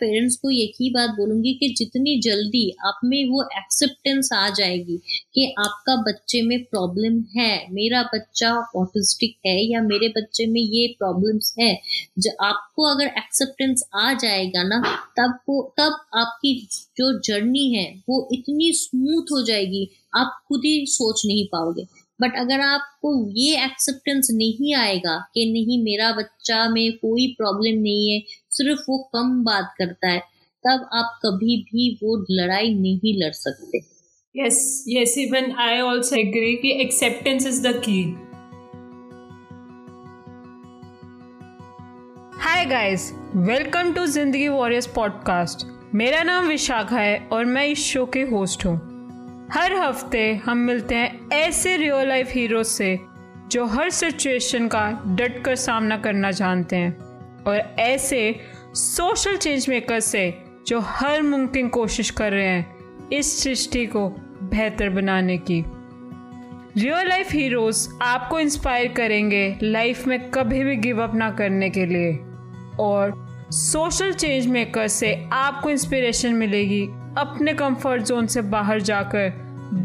Parents को एक ही बात बोलूँगी कि जितनी जल्दी आप में वो एक्सेप्टेंस आ जाएगी कि आपका बच्चे में प्रॉब्लम है, मेरा बच्चा ऑटिस्टिक है या मेरे बच्चे में ये प्रॉब्लम्स है जब आपको अगर एक्सेप्टेंस आ जाएगा ना, तब वो, तब आपकी जो जर्नी है, वो इतनी स्मूथ हो जाएगी, आप खुद ही सोच नहीं पाओगे। बट अगर आपको ये एक्सेप्टेंस नहीं आएगा कि नहीं मेरा बच्चा में कोई प्रॉब्लम नहीं है सिर्फ़ वो कम बात करता है तब आप कभी भी वो लड़ाई नहीं लड़ सकते। Yes yes even I also agree कि acceptance is the key hi guys welcome to Zindagi warriors podcast मेरा नाम विशाखा है और मैं इस शो के होस्ट हूँ। हर हफ़्ते हम मिलते हैं ऐसे रियल लाइफ हीरो से, जो हर सिचुएशन का डट कर सामना करना जानते हैं। और ऐसे सोशल चेंज मेकर से, जो हर मुमकिन कोशिश कर रहे हैं इस सृष्टि को बेहतर बनाने की। रियल लाइफ हीरोज आपको इंस्पायर करेंगे लाइफ में कभी भी गिव अप ना करने के लिए। और सोशल चेंज मेकर से आपको इंस्पिरेशन मिलेगी अपने कंफर्ट जोन से बाहर जाकर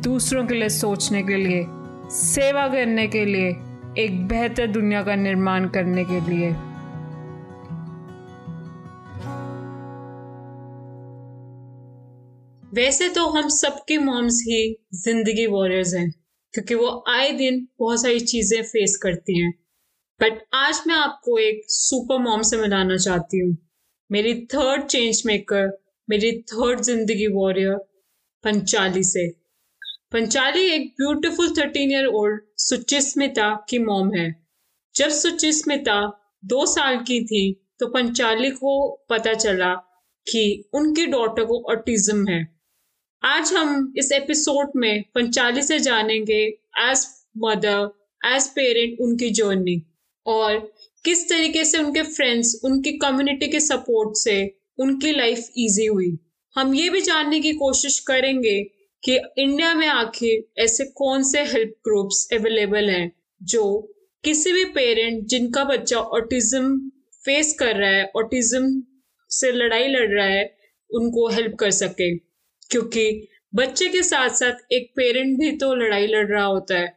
दूसरों के लिए सोचने के लिए, सेवा करने के लिए, एक बेहतर दुनिया का निर्माण करने के लिए। वैसे तो हम सबकी मॉम्स ही ज़िंदगी वॉरियर्स हैं, क्योंकि वो आए दिन बहुत सारी चीज़ें फेस करती हैं। बट आज मैं आपको एक सुपर मॉम से मिलाना चाहती हूँ। मेरी थर्ड चेंज मेकर मेरी थर्ड ज़िंदगी वॉरियर पंचाली से। पंचाली एक beautiful thirteen year old Suchismita की मॉम है। जब सुचिस्मिता दो साल की थी तो पंचाली को पता चला कि उनकी डॉटर को ऑटिज्म है। आज हम इस एपिसोड में पंचाली से जानेंगे एज मदर एज पेरेंट उनकी जर्नी और किस तरीके से उनके फ्रेंड्स उनकी कम्युनिटी के सपोर्ट से उनकी लाइफ इजी हुई। हम ये भी जानने की कोशिश करेंगे कि इंडिया में आखिर ऐसे कौन से हेल्प ग्रुप्स अवेलेबल हैं जो किसी भी पेरेंट जिनका बच्चा ऑटिज्म फेस कर रहा है ऑटिज्म से लड़ाई लड़ रहा है, उनको हेल्प कर सके। क्योंकि बच्चे के साथ साथ एक पेरेंट भी तो लड़ाई लड़ रहा होता है।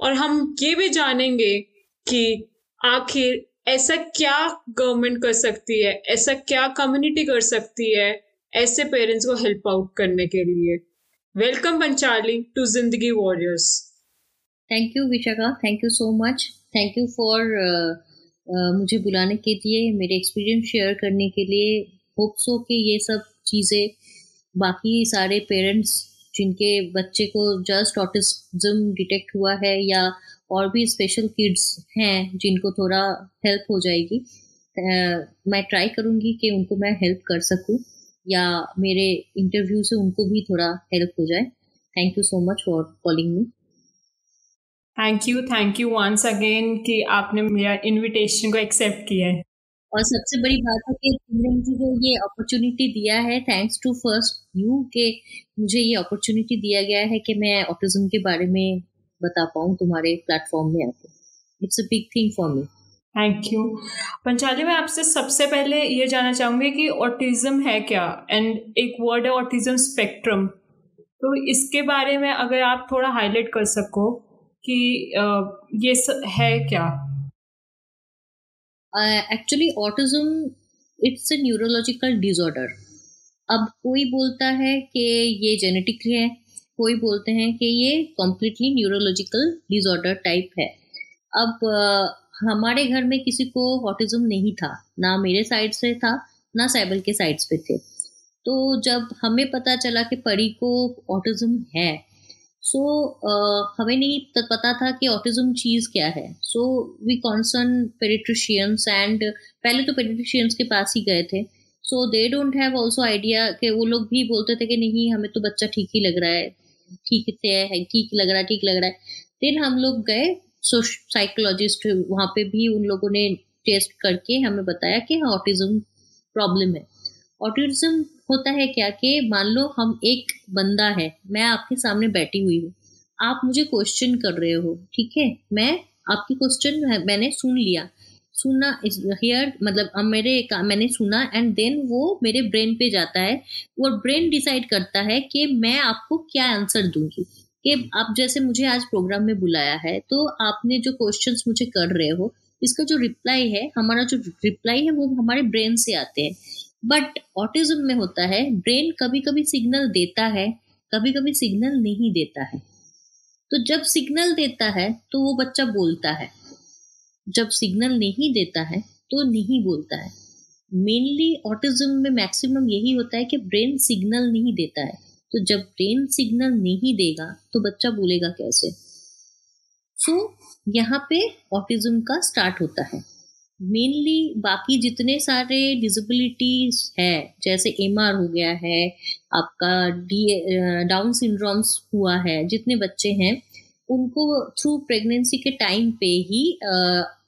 और हम ये भी जानेंगे कि आखिर ऐसा क्या गवर्नमेंट कर सकती है? ऐसा क्या कम्युनिटी कर सकती है? ऐसे पेरेंट्स को हेल्प आउट करने के लिए। Welcome Panchali to Zindagi warriors thank you Vishakha thank you so much thank you for मुझे बुलाने के लिए, मेरे एक्सपीरियंस शेयर करने के लिए। होप सो कि ये सब चीज़ें, बाकी सारे पेरेंट्स जिनके बच्चे को जस्ट ऑटिज्म डिटेक्ट हुआ है या और भी स्पेशल किड्स हैं जिनको थोड़ा हेल्प हो जाएगी। मैं ट्राई करूँगी कि उनको मैं हेल्प कर सकूँ या मेरे इंटरव्यू से उनको भी थोड़ा हेल्प हो जाए। Thank you so much for calling me thank you thank you once again कि आपने मेरा इनविटेशन को एक्सेप्ट किया है। और सबसे बड़ी बात है कि तुमने मुझे जो ये अपॉर्चुनिटी दिया है थैंक्स टू फ़र्स्ट यू कि मुझे ये अपॉर्चुनिटी दिया गया है कि मैं ऑटिज्म के बारे में बता पाऊँ तुम्हारे प्लेटफॉर्म में आके। It's a big thing for me thank you Panchali मैं आपसे सबसे पहले ये जानना चाहूँगी कि ऑटिज्म है क्या? एंड एक वर्ड है ऑटिज्म स्पेक्ट्रम तो इसके बारे में अगर आप थोड़ा हाईलाइट कर सको कि ये है क्या? Actually autism it's a neurological disorder अब कोई बोलता है कि ये जेनेटिक है कोई बोलते हैं कि ये कॉम्प्लीटली न्यूरोलॉजिकल डिजॉर्डर टाइप है। अब हमारे घर में किसी को ऑटिज्म नहीं था ना मेरे साइड से था ना साइबल के साइड्स पे थे। तो जब हमें पता चला कि परी को ऑटिज्म है सो so, uh, हमें नहीं पता था कि ऑटिज्म चीज़ क्या है। So we concern pediatricians and पहले तो पेडिट्रिशियंस के पास ही गए थे। So they don't have also idea कि वो लोग भी बोलते थे कि नहीं हमें तो बच्चा ठीक ही लग रहा है। ठीक से है, ठीक लग रहा है, ठीक लग रहा है। फिर हम लोग गए साइकोलॉजिस्ट वहाँ पे भी उन लोगों ने टेस्ट करके हमें बताया कि हाँ ऑटिज्म प्रॉब्लम है। ऑटिज्म होता है क्या कि मान लो हम एक बंदा है, मैं आपके सामने बैठी हुई हूँ, आप मुझे क्वेश्चन कर रहे हो, ठीक है? मैं आपकी क्वेश्चन मैंने सुन लिया। सुना हियर मतलब अब मेरे मैंने सुना एंड देन वो मेरे ब्रेन पे जाता है, और ब्रेन डिसाइड करता है कि मैं आपको क्या आंसर दूँगी। कि आप, जैसे मुझे आज प्रोग्राम में बुलाया है तो आपने जो क्वेश्चंस मुझे कर रहे हो, इसका जो रिप्लाई है, हमारा जो रिप्लाई है, वो हमारे ब्रेन से आते हैं। बट ऑटिज्म में होता है ब्रेन कभी कभी सिग्नल देता है कभी कभी सिग्नल नहीं देता है। तो जब सिग्नल देता है तो वो बच्चा बोलता है। जब सिग्नल नहीं देता है तो नहीं बोलता है। मेनली ऑटिज्म में मैक्सिमम यही होता है कि ब्रेन सिग्नल नहीं देता है। तो जब ब्रेन सिग्नल नहीं देगा तो बच्चा बोलेगा कैसे? सो so, यहाँ पे ऑटिज्म का स्टार्ट होता है। मेनली बाकी जितने सारे डिसेबिलिटीज है जैसे एमआर हो गया है आपका डी डाउन सिंड्रोम्स हुआ है जितने बच्चे हैं उनको थ्रू प्रेगनेंसी के टाइम पे ही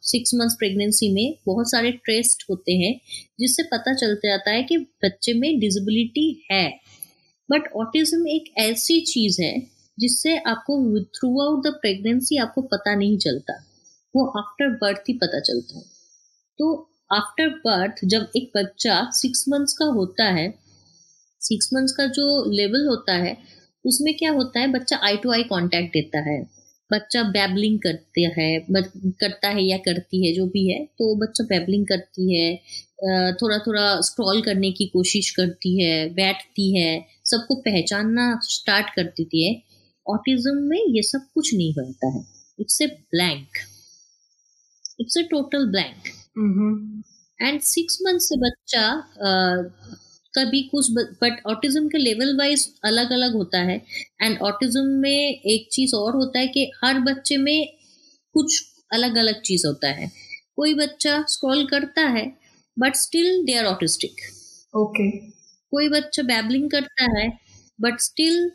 सिक्स मंथ्स प्रेगनेंसी में बहुत सारे टेस्ट होते हैं, जिससे पता चलता जाता है कि बच्चे में डिसेबिलिटी है। बट ऑटिज्म एक ऐसी चीज़ है, जिससे आपको थ्रू आउट द प्रेगनेंसी आपको पता नहीं चलता। वो आफ्टर बर्थ ही पता चलता है। तो आफ्टर बर्थ जब एक बच्चा सिक्स मंथ्स का होता है सिक्स मंथ्स का जो लेवल होता है उसमें क्या होता है बच्चा आई टू आई कांटेक्ट देता है। बच्चा बैबलिंग करते है करता है या करती है जो भी है तो बच्चा बैबलिंग करती है थोड़ा थोड़ा स्क्रॉल करने की कोशिश करती है बैठती है सबको पहचानना स्टार्ट कर देती है। ऑटिज्म में ये सब कुछ नहीं होता है। It's a blank it's a total blank and six month से बच्चा कभी कुछ बट ऑटिज्म के लेवल वाइज अलग अलग होता है। एंड ऑटिज्म में एक चीज़ और होता है कि हर बच्चे में कुछ अलग अलग चीज़ होता है। कोई बच्चा स्क्रॉल करता है but still they are autistic okay कोई बच्चा बैबलिंग करता है but still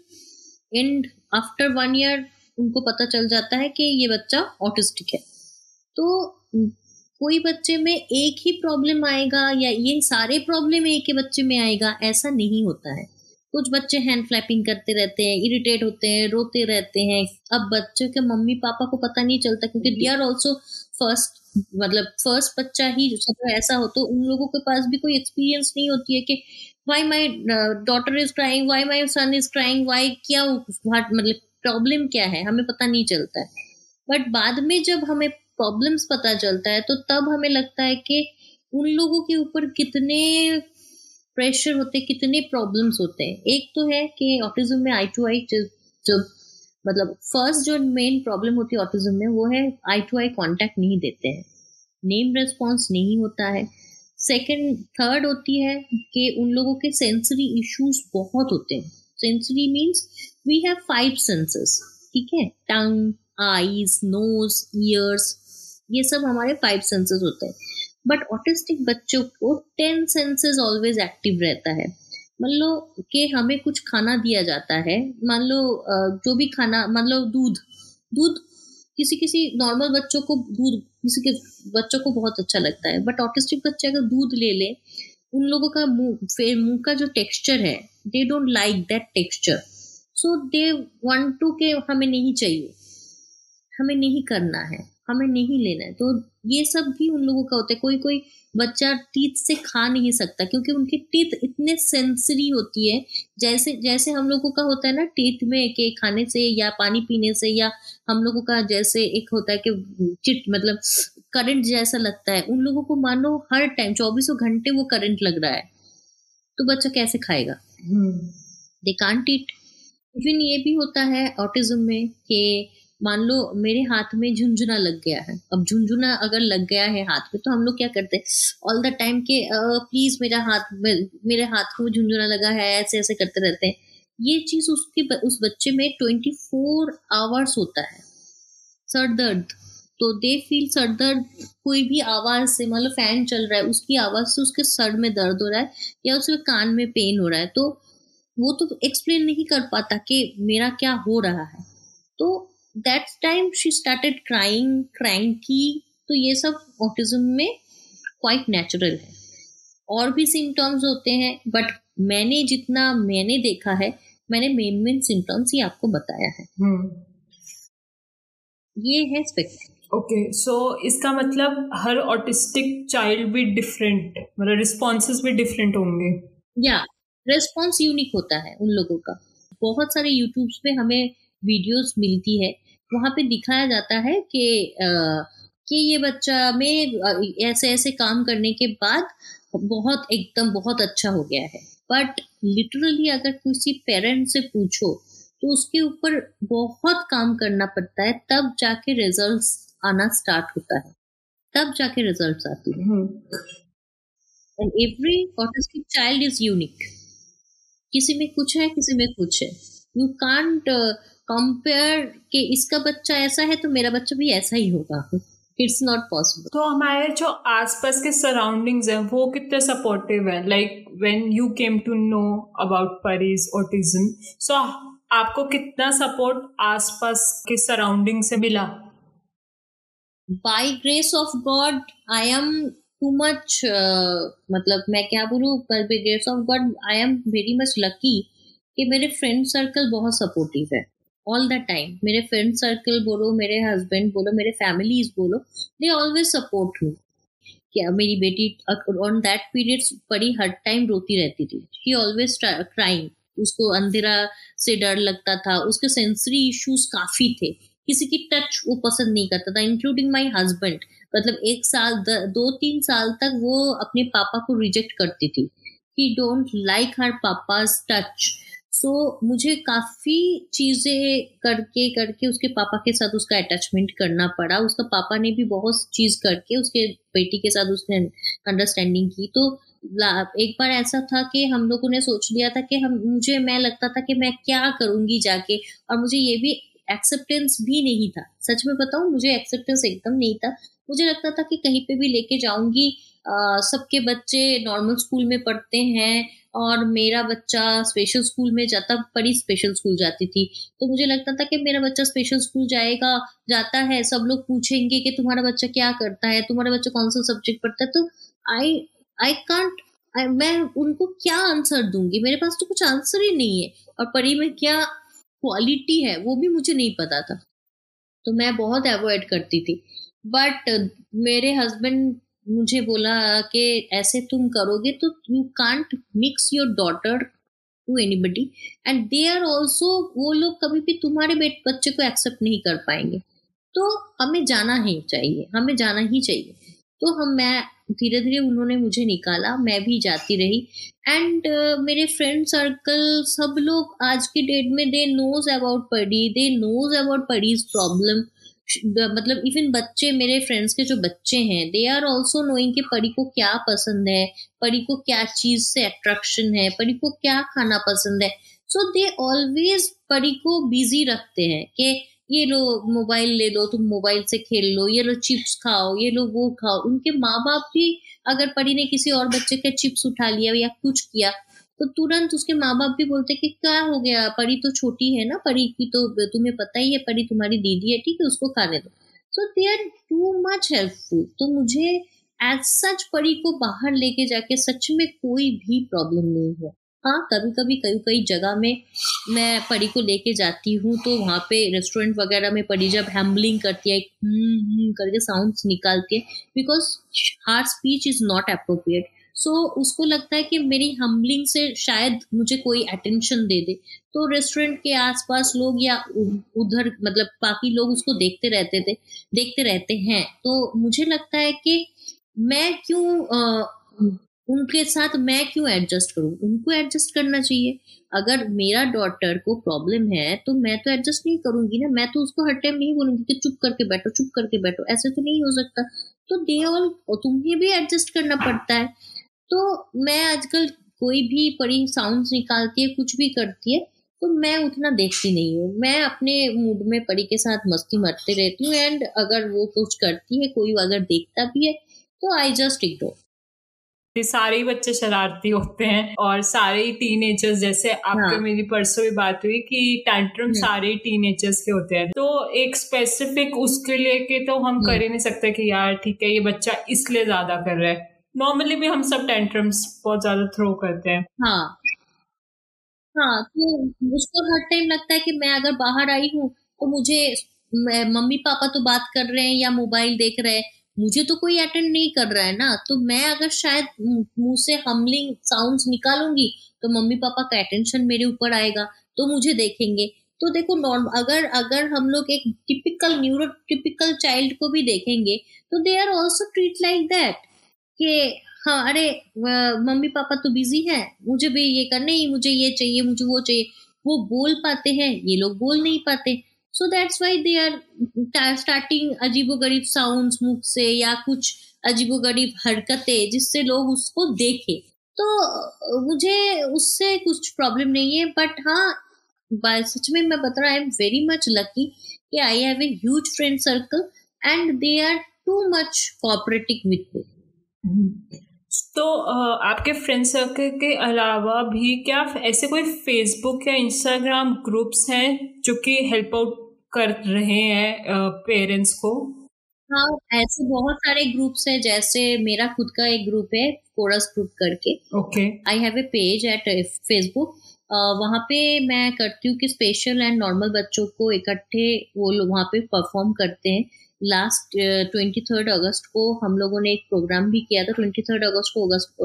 and after one year उनको पता चल जाता है कि ये बच्चा ऑटिस्टिक है। तो कोई बच्चे में एक ही प्रॉब्लम आएगा या ये सारे प्रॉब्लम एक ही बच्चे में आएगा, ऐसा नहीं होता है। कुछ बच्चे हैंड फ्लैपिंग करते रहते हैं इरिटेट होते हैं, रोते रहते हैं। अब बच्चों के मम्मी पापा को पता नहीं चलता क्योंकि दे आर ऑल्सो फ़र्स्ट मतलब फ़र्स्ट बच्चा ही सब ऐसा हो तो उन लोगों के पास भी कोई एक्सपीरियंस नहीं होती है कि why my daughter is crying why my son is crying why क्या मतलब प्रॉब्लम क्या है? हमें पता नहीं चलता है। बट बाद में जब हमें प्रॉब्लम्स पता चलता है तो तब हमें लगता है कि उन लोगों के ऊपर कितने प्रेशर होते हैं, कितने प्रॉब्लम्स होते हैं। एक तो है कि ऑटिज्म में आई टू आई जो मतलब फ़र्स्ट जो मेन प्रॉब्लम होती है ऑटिज्म में, वो है आई टू आई कांटेक्ट नहीं देते हैं। नेम रेस्पॉन्स नहीं होता है। सेकंड थर्ड होती है कि उन लोगों के सेंसरी इश्यूज़ बहुत होते हैं। Sensory means we have five senses ठीक है? टंग आईज नोज़ ईयर्स ये सब हमारे फाइव सेंसेस होते हैं। बट ऑटिस्टिक बच्चों को टेन सेंसेस ऑलवेज एक्टिव रहता है। मान लो कि हमें कुछ खाना दिया जाता है, मान लो जो भी खाना, मान लो दूध। दूध किसी किसी नॉर्मल बच्चों को, दूध किसी के बच्चों को बहुत अच्छा लगता है। बट ऑटिस्टिक बच्चे अगर दूध ले ले, उन लोगों का मुँह मुँह का जो टेक्सचर है they don't like that texture so they want to के हमें नहीं चाहिए। हमें नहीं करना है। हमें नहीं लेना है। तो ये सब भी उन लोगों का होता है। कोई कोई बच्चा टीथ से खा नहीं सकता क्योंकि उनकी टीथ इतने सेंसरी होती है। जैसे जैसे हम लोगों का होता है ना टीथ में के खाने से या पानी पीने से या हम लोगों का जैसे एक होता है कि चिट मतलब करंट जैसा लगता है। उन लोगों को मानो हर टाइम चौबीसों घंटे वो करंट लग रहा है। तो बच्चा कैसे खाएगा? दे कांट ईट इवन ये भी होता है ऑटिज्म में कि मान लो मेरे हाथ में झुंझुना लग गया है। अब झुंझुना अगर लग गया है हाथ में तो हम लोग क्या करते हैं? ऑल द टाइम के प्लीज़ मेरा हाथ, मेरे हाथ को झुंझुना लगा है, ऐसे ऐसे करते रहते हैं। ये चीज़ उसके उस बच्चे में ट्वेंटी फोर आवर्स होता है। सर दर्द। तो दे फील सर दर्द, कोई भी आवाज़ से मतलब फ़ैन चल रहा है, उसकी आवाज़ से उसके सर में दर्द हो रहा है, या उसके कान में पेन हो रहा है तो वो तो एक्सप्लेन नहीं कर पाता कि मेरा क्या हो रहा है। तो that time she started crying cranky तो ये सब ऑटिज्म में क्वाइट नेचुरल है। और भी सिम्टम्स होते हैं बट मैंने जितना मैंने देखा है मैंने मेन मेन सिम्टम्स ही आपको बताया है। hmm. ये है स्पेक्ट्रम ओके सो इसका मतलब हर ऑटिस्टिक चाइल्ड भी डिफरेंट मतलब रिस्पॉन्सेज भी डिफरेंट होंगे। या रिस्पॉन्स यूनिक होता है उन लोगों का। बहुत सारे यूट्यूब्स पे हमें वीडियोस मिलती है वहाँ पे दिखाया जाता है कि कि ये बच्चा में ऐसे ऐसे काम करने के बाद बहुत एकदम बहुत अच्छा हो गया है। बट लिटरली अगर किसी पेरेंट से पूछो तो उसके ऊपर बहुत काम करना पड़ता है तब जाके रिजल्ट्स आना स्टार्ट होता है। तब जाके रिजल्ट्स आती है। And every autistic child is unique किसी में कुछ है किसी में कुछ है। यू कांट कंपेयर कि इसका बच्चा ऐसा है तो मेरा बच्चा भी ऐसा ही होगा। इट्स नॉट पॉसिबल तो हमारे जो आसपास के सराउंडिंग्स हैं वो कितने सपोर्टिव हैं? Like when you came to know about Pari's autism so आपको कितना सपोर्ट आसपास के सराउंडिंग से मिला? By grace of God I am too much मतलब मैं क्या बोलूँ? पर by grace of God I am very much lucky कि मेरे फ्रेंड सर्कल बहुत सपोर्टिव है। ऑल द टाइम मेरे फ्रेंड सर्कल बोलो, मेरे हस्बैंड बोलो, मेरे फैमिलीज़ बोलो दे ऑलवेज सपोर्ट मी क्या मेरी बेटी ऑन दैट पीरियड बड़ी हर टाइम रोती रहती थी। शी ऑलवेज क्राइंग उसको अंधेरा से डर लगता था। उसके सेंसरी इश्यूज़ काफ़ी थे। किसी की टच वो पसंद नहीं करता था इंक्लूडिंग माई हस्बैंड मतलब एक साल, दो तीन साल तक वो अपने पापा को रिजेक्ट करती थी। He don't like her papa's touch so so, मुझे काफ़ी चीज़ें करके करके उसके पापा के साथ उसका अटैचमेंट करना पड़ा। उसका पापा ने भी बहुत चीज़ करके उसके बेटी के साथ उसने अंडरस्टैंडिंग की। तो एक बार ऐसा था कि हम लोगों ने सोच लिया था कि हम मुझे मैं लगता था कि मैं क्या करूँगी जाके और मुझे ये भी एक्सेप्टेंस भी नहीं था। सच में बताऊँ मुझे एक्सेप्टेंस एकदम नहीं था। मुझे लगता था कि कहीं पे भी लेके जाऊँगी। सबके बच्चे नॉर्मल स्कूल में पढ़ते हैं। और मेरा बच्चा स्पेशल स्कूल में जाता बड़ी स्पेशल स्कूल जाती थी। तो मुझे लगता था कि मेरा बच्चा स्पेशल स्कूल जाएगा, जाता है, सब लोग पूछेंगे कि तुम्हारा बच्चा क्या करता है, तुम्हारा बच्चा कौन सा सब्जेक्ट पढ़ता है। तो आई आई कांट मैं उनको क्या आंसर दूँगी? मेरे पास तो कुछ आंसर ही नहीं है। और परी में क्या क्वालिटी है, वो भी मुझे नहीं पता था। तो मैं बहुत अवॉइड करती थी। बट मेरे हस्बैंड मुझे बोला कि ऐसे तुम करोगे तो you can't mix your daughter to anybody and they are also वो लोग कभी भी तुम्हारे बच्चे को एक्सेप्ट नहीं कर पाएँगे। तो हमें जाना ही चाहिए हमें जाना ही चाहिए। तो हम मैं धीरे धीरे उन्होंने मुझे निकाला मैं भी जाती रही। एंड uh, मेरे फ्रेंड सर्कल सब लोग आज के डेट में they knows about Pari they knows about Pari's problem मतलब इवन बच्चे, मेरे फ्रेंड्स के जो बच्चे हैं दे आर ऑल्सो नोइंग कि परी को क्या पसंद है, परी को क्या चीज़ से अट्रैक्शन है, परी को क्या खाना पसंद है। सो दे ऑलवेज परी को बिज़ी रखते हैं कि ये लो मोबाइल ले लो, तुम मोबाइल से खेल लो, ये लो चिप्स खाओ, ये लो वो खाओ। उनके माँ बाप भी, अगर परी ने किसी और बच्चे के चिप्स उठा लिया या कुछ किया तो तुरंत उसके माँ बाप भी बोलते कि, क्या हो गया? परी तो छोटी है ना, परी की तो तुम्हें पता ही है, परी तुम्हारी दीदी है, ठीक है, उसको खाने दो। So they are too much helpful तो मुझे एज सच परी को बाहर लेके जाके सच में कोई भी प्रॉब्लम नहीं है। हाँ कभी कभी कई कई जगह में मैं परी को लेके जाती हूँ तो वहाँ पे रेस्टोरेंट वगैरह में परी जब हैम्बलिंग करती है करके साउंड्स निकालती है because her speech is not appropriate so so, उसको लगता है कि मेरी हम्बलिंग से शायद मुझे कोई अटेंशन दे दे। तो रेस्टोरेंट के आसपास लोग या उधर मतलब बाकी लोग उसको देखते रहते थे देखते रहते हैं। तो मुझे लगता है कि मैं क्यों उनके साथ मैं क्यों एडजस्ट करूँ? उनको एडजस्ट करना चाहिए। अगर मेरा डॉटर को प्रॉब्लम है तो मैं तो एडजस्ट नहीं करूँगी ना। मैं तो उसको हर टाइम नहीं बोलूँगी कि चुप करके बैठो चुप करके बैठो। ऐसे तो नहीं हो सकता। तो दे ऑल तुम्हें भी एडजस्ट करना पड़ता है। तो मैं आजकल कोई भी परी साउंड्स निकालती है कुछ भी करती है तो मैं उतना देखती नहीं हूँ मैं अपने मूड में परी के साथ मस्ती मरते रहती हूँ एंड अगर वो कुछ करती है कोई अगर देखता भी है तो आई जस्ट इग्नोर सारे ही बच्चे शरारती होते हैं और सारे ही टीनेजर्स जैसे आपके हाँ. मेरी परसों भी बात हुई कि टैंट्रम हम्म। सारे टीनेजर्स के होते हैं तो एक स्पेसिफिक उसके लिए के तो हम हम्म। कर ही नहीं सकते कि यार ठीक है ये बच्चा इसलिए ज़्यादा कर रहा है नॉर्मली भी हम सब टेंट्रम्स बहुत ज़्यादा थ्रो करते हैं। हाँ। हाँ तो उसको हर टाइम लगता है कि मैं अगर बाहर आई हूँ तो मुझे मम्मी पापा तो बात कर रहे हैं या मोबाइल देख रहे हैं, मुझे तो कोई अटेंड नहीं कर रहा है ना। तो मैं अगर शायद मुँह से हमलिंग साउंड्स निकालूँगी तो मम्मी पापा का अटेंशन मेरे ऊपर आएगा तो मुझे देखेंगे। तो देखो नॉर्म अगर अगर हम लोग एक टिपिकल न्यूरो टिपिकल चाइल्ड को भी देखेंगे तो they are also treat like that कि हाँ अरे मम्मी पापा तो बिज़ी है, मुझे भी ये करना ही मुझे ये चाहिए, मुझे वो चाहिए। वो बोल पाते हैं, ये लोग बोल नहीं पाते। So that's why they are starting अजीबो गरीब साउंड मुख से या कुछ अजीबो गरीब हरकतें जिससे लोग उसको देखे। तो मुझे उससे कुछ प्रॉब्लम नहीं है बट हाँ सच में मैं बता रहा I am very much lucky कि I have a huge friend circle and they are too much cooperating with me तो आपके फ्रेंड सर्कल के अलावा भी क्या ऐसे कोई फेसबुक या इंस्टाग्राम ग्रुप्स हैं जो कि हेल्प आउट कर रहे हैं पेरेंट्स को? हाँ ऐसे बहुत सारे ग्रुप्स हैं जैसे मेरा खुद का एक ग्रुप है कोरस ग्रुप करके। Okay I have a page at Facebook वहाँ पे मैं करती हूँ कि स्पेशल एंड नॉर्मल बच्चों को इकट्ठे वो लोग वहाँ पे परफॉर्म करते हैं। लास्ट ट्वेंटी थर्ड अगस्त को हम लोगों ने एक प्रोग्राम भी किया था। ट्वेंटी थर्ड अगस्त को अगस्त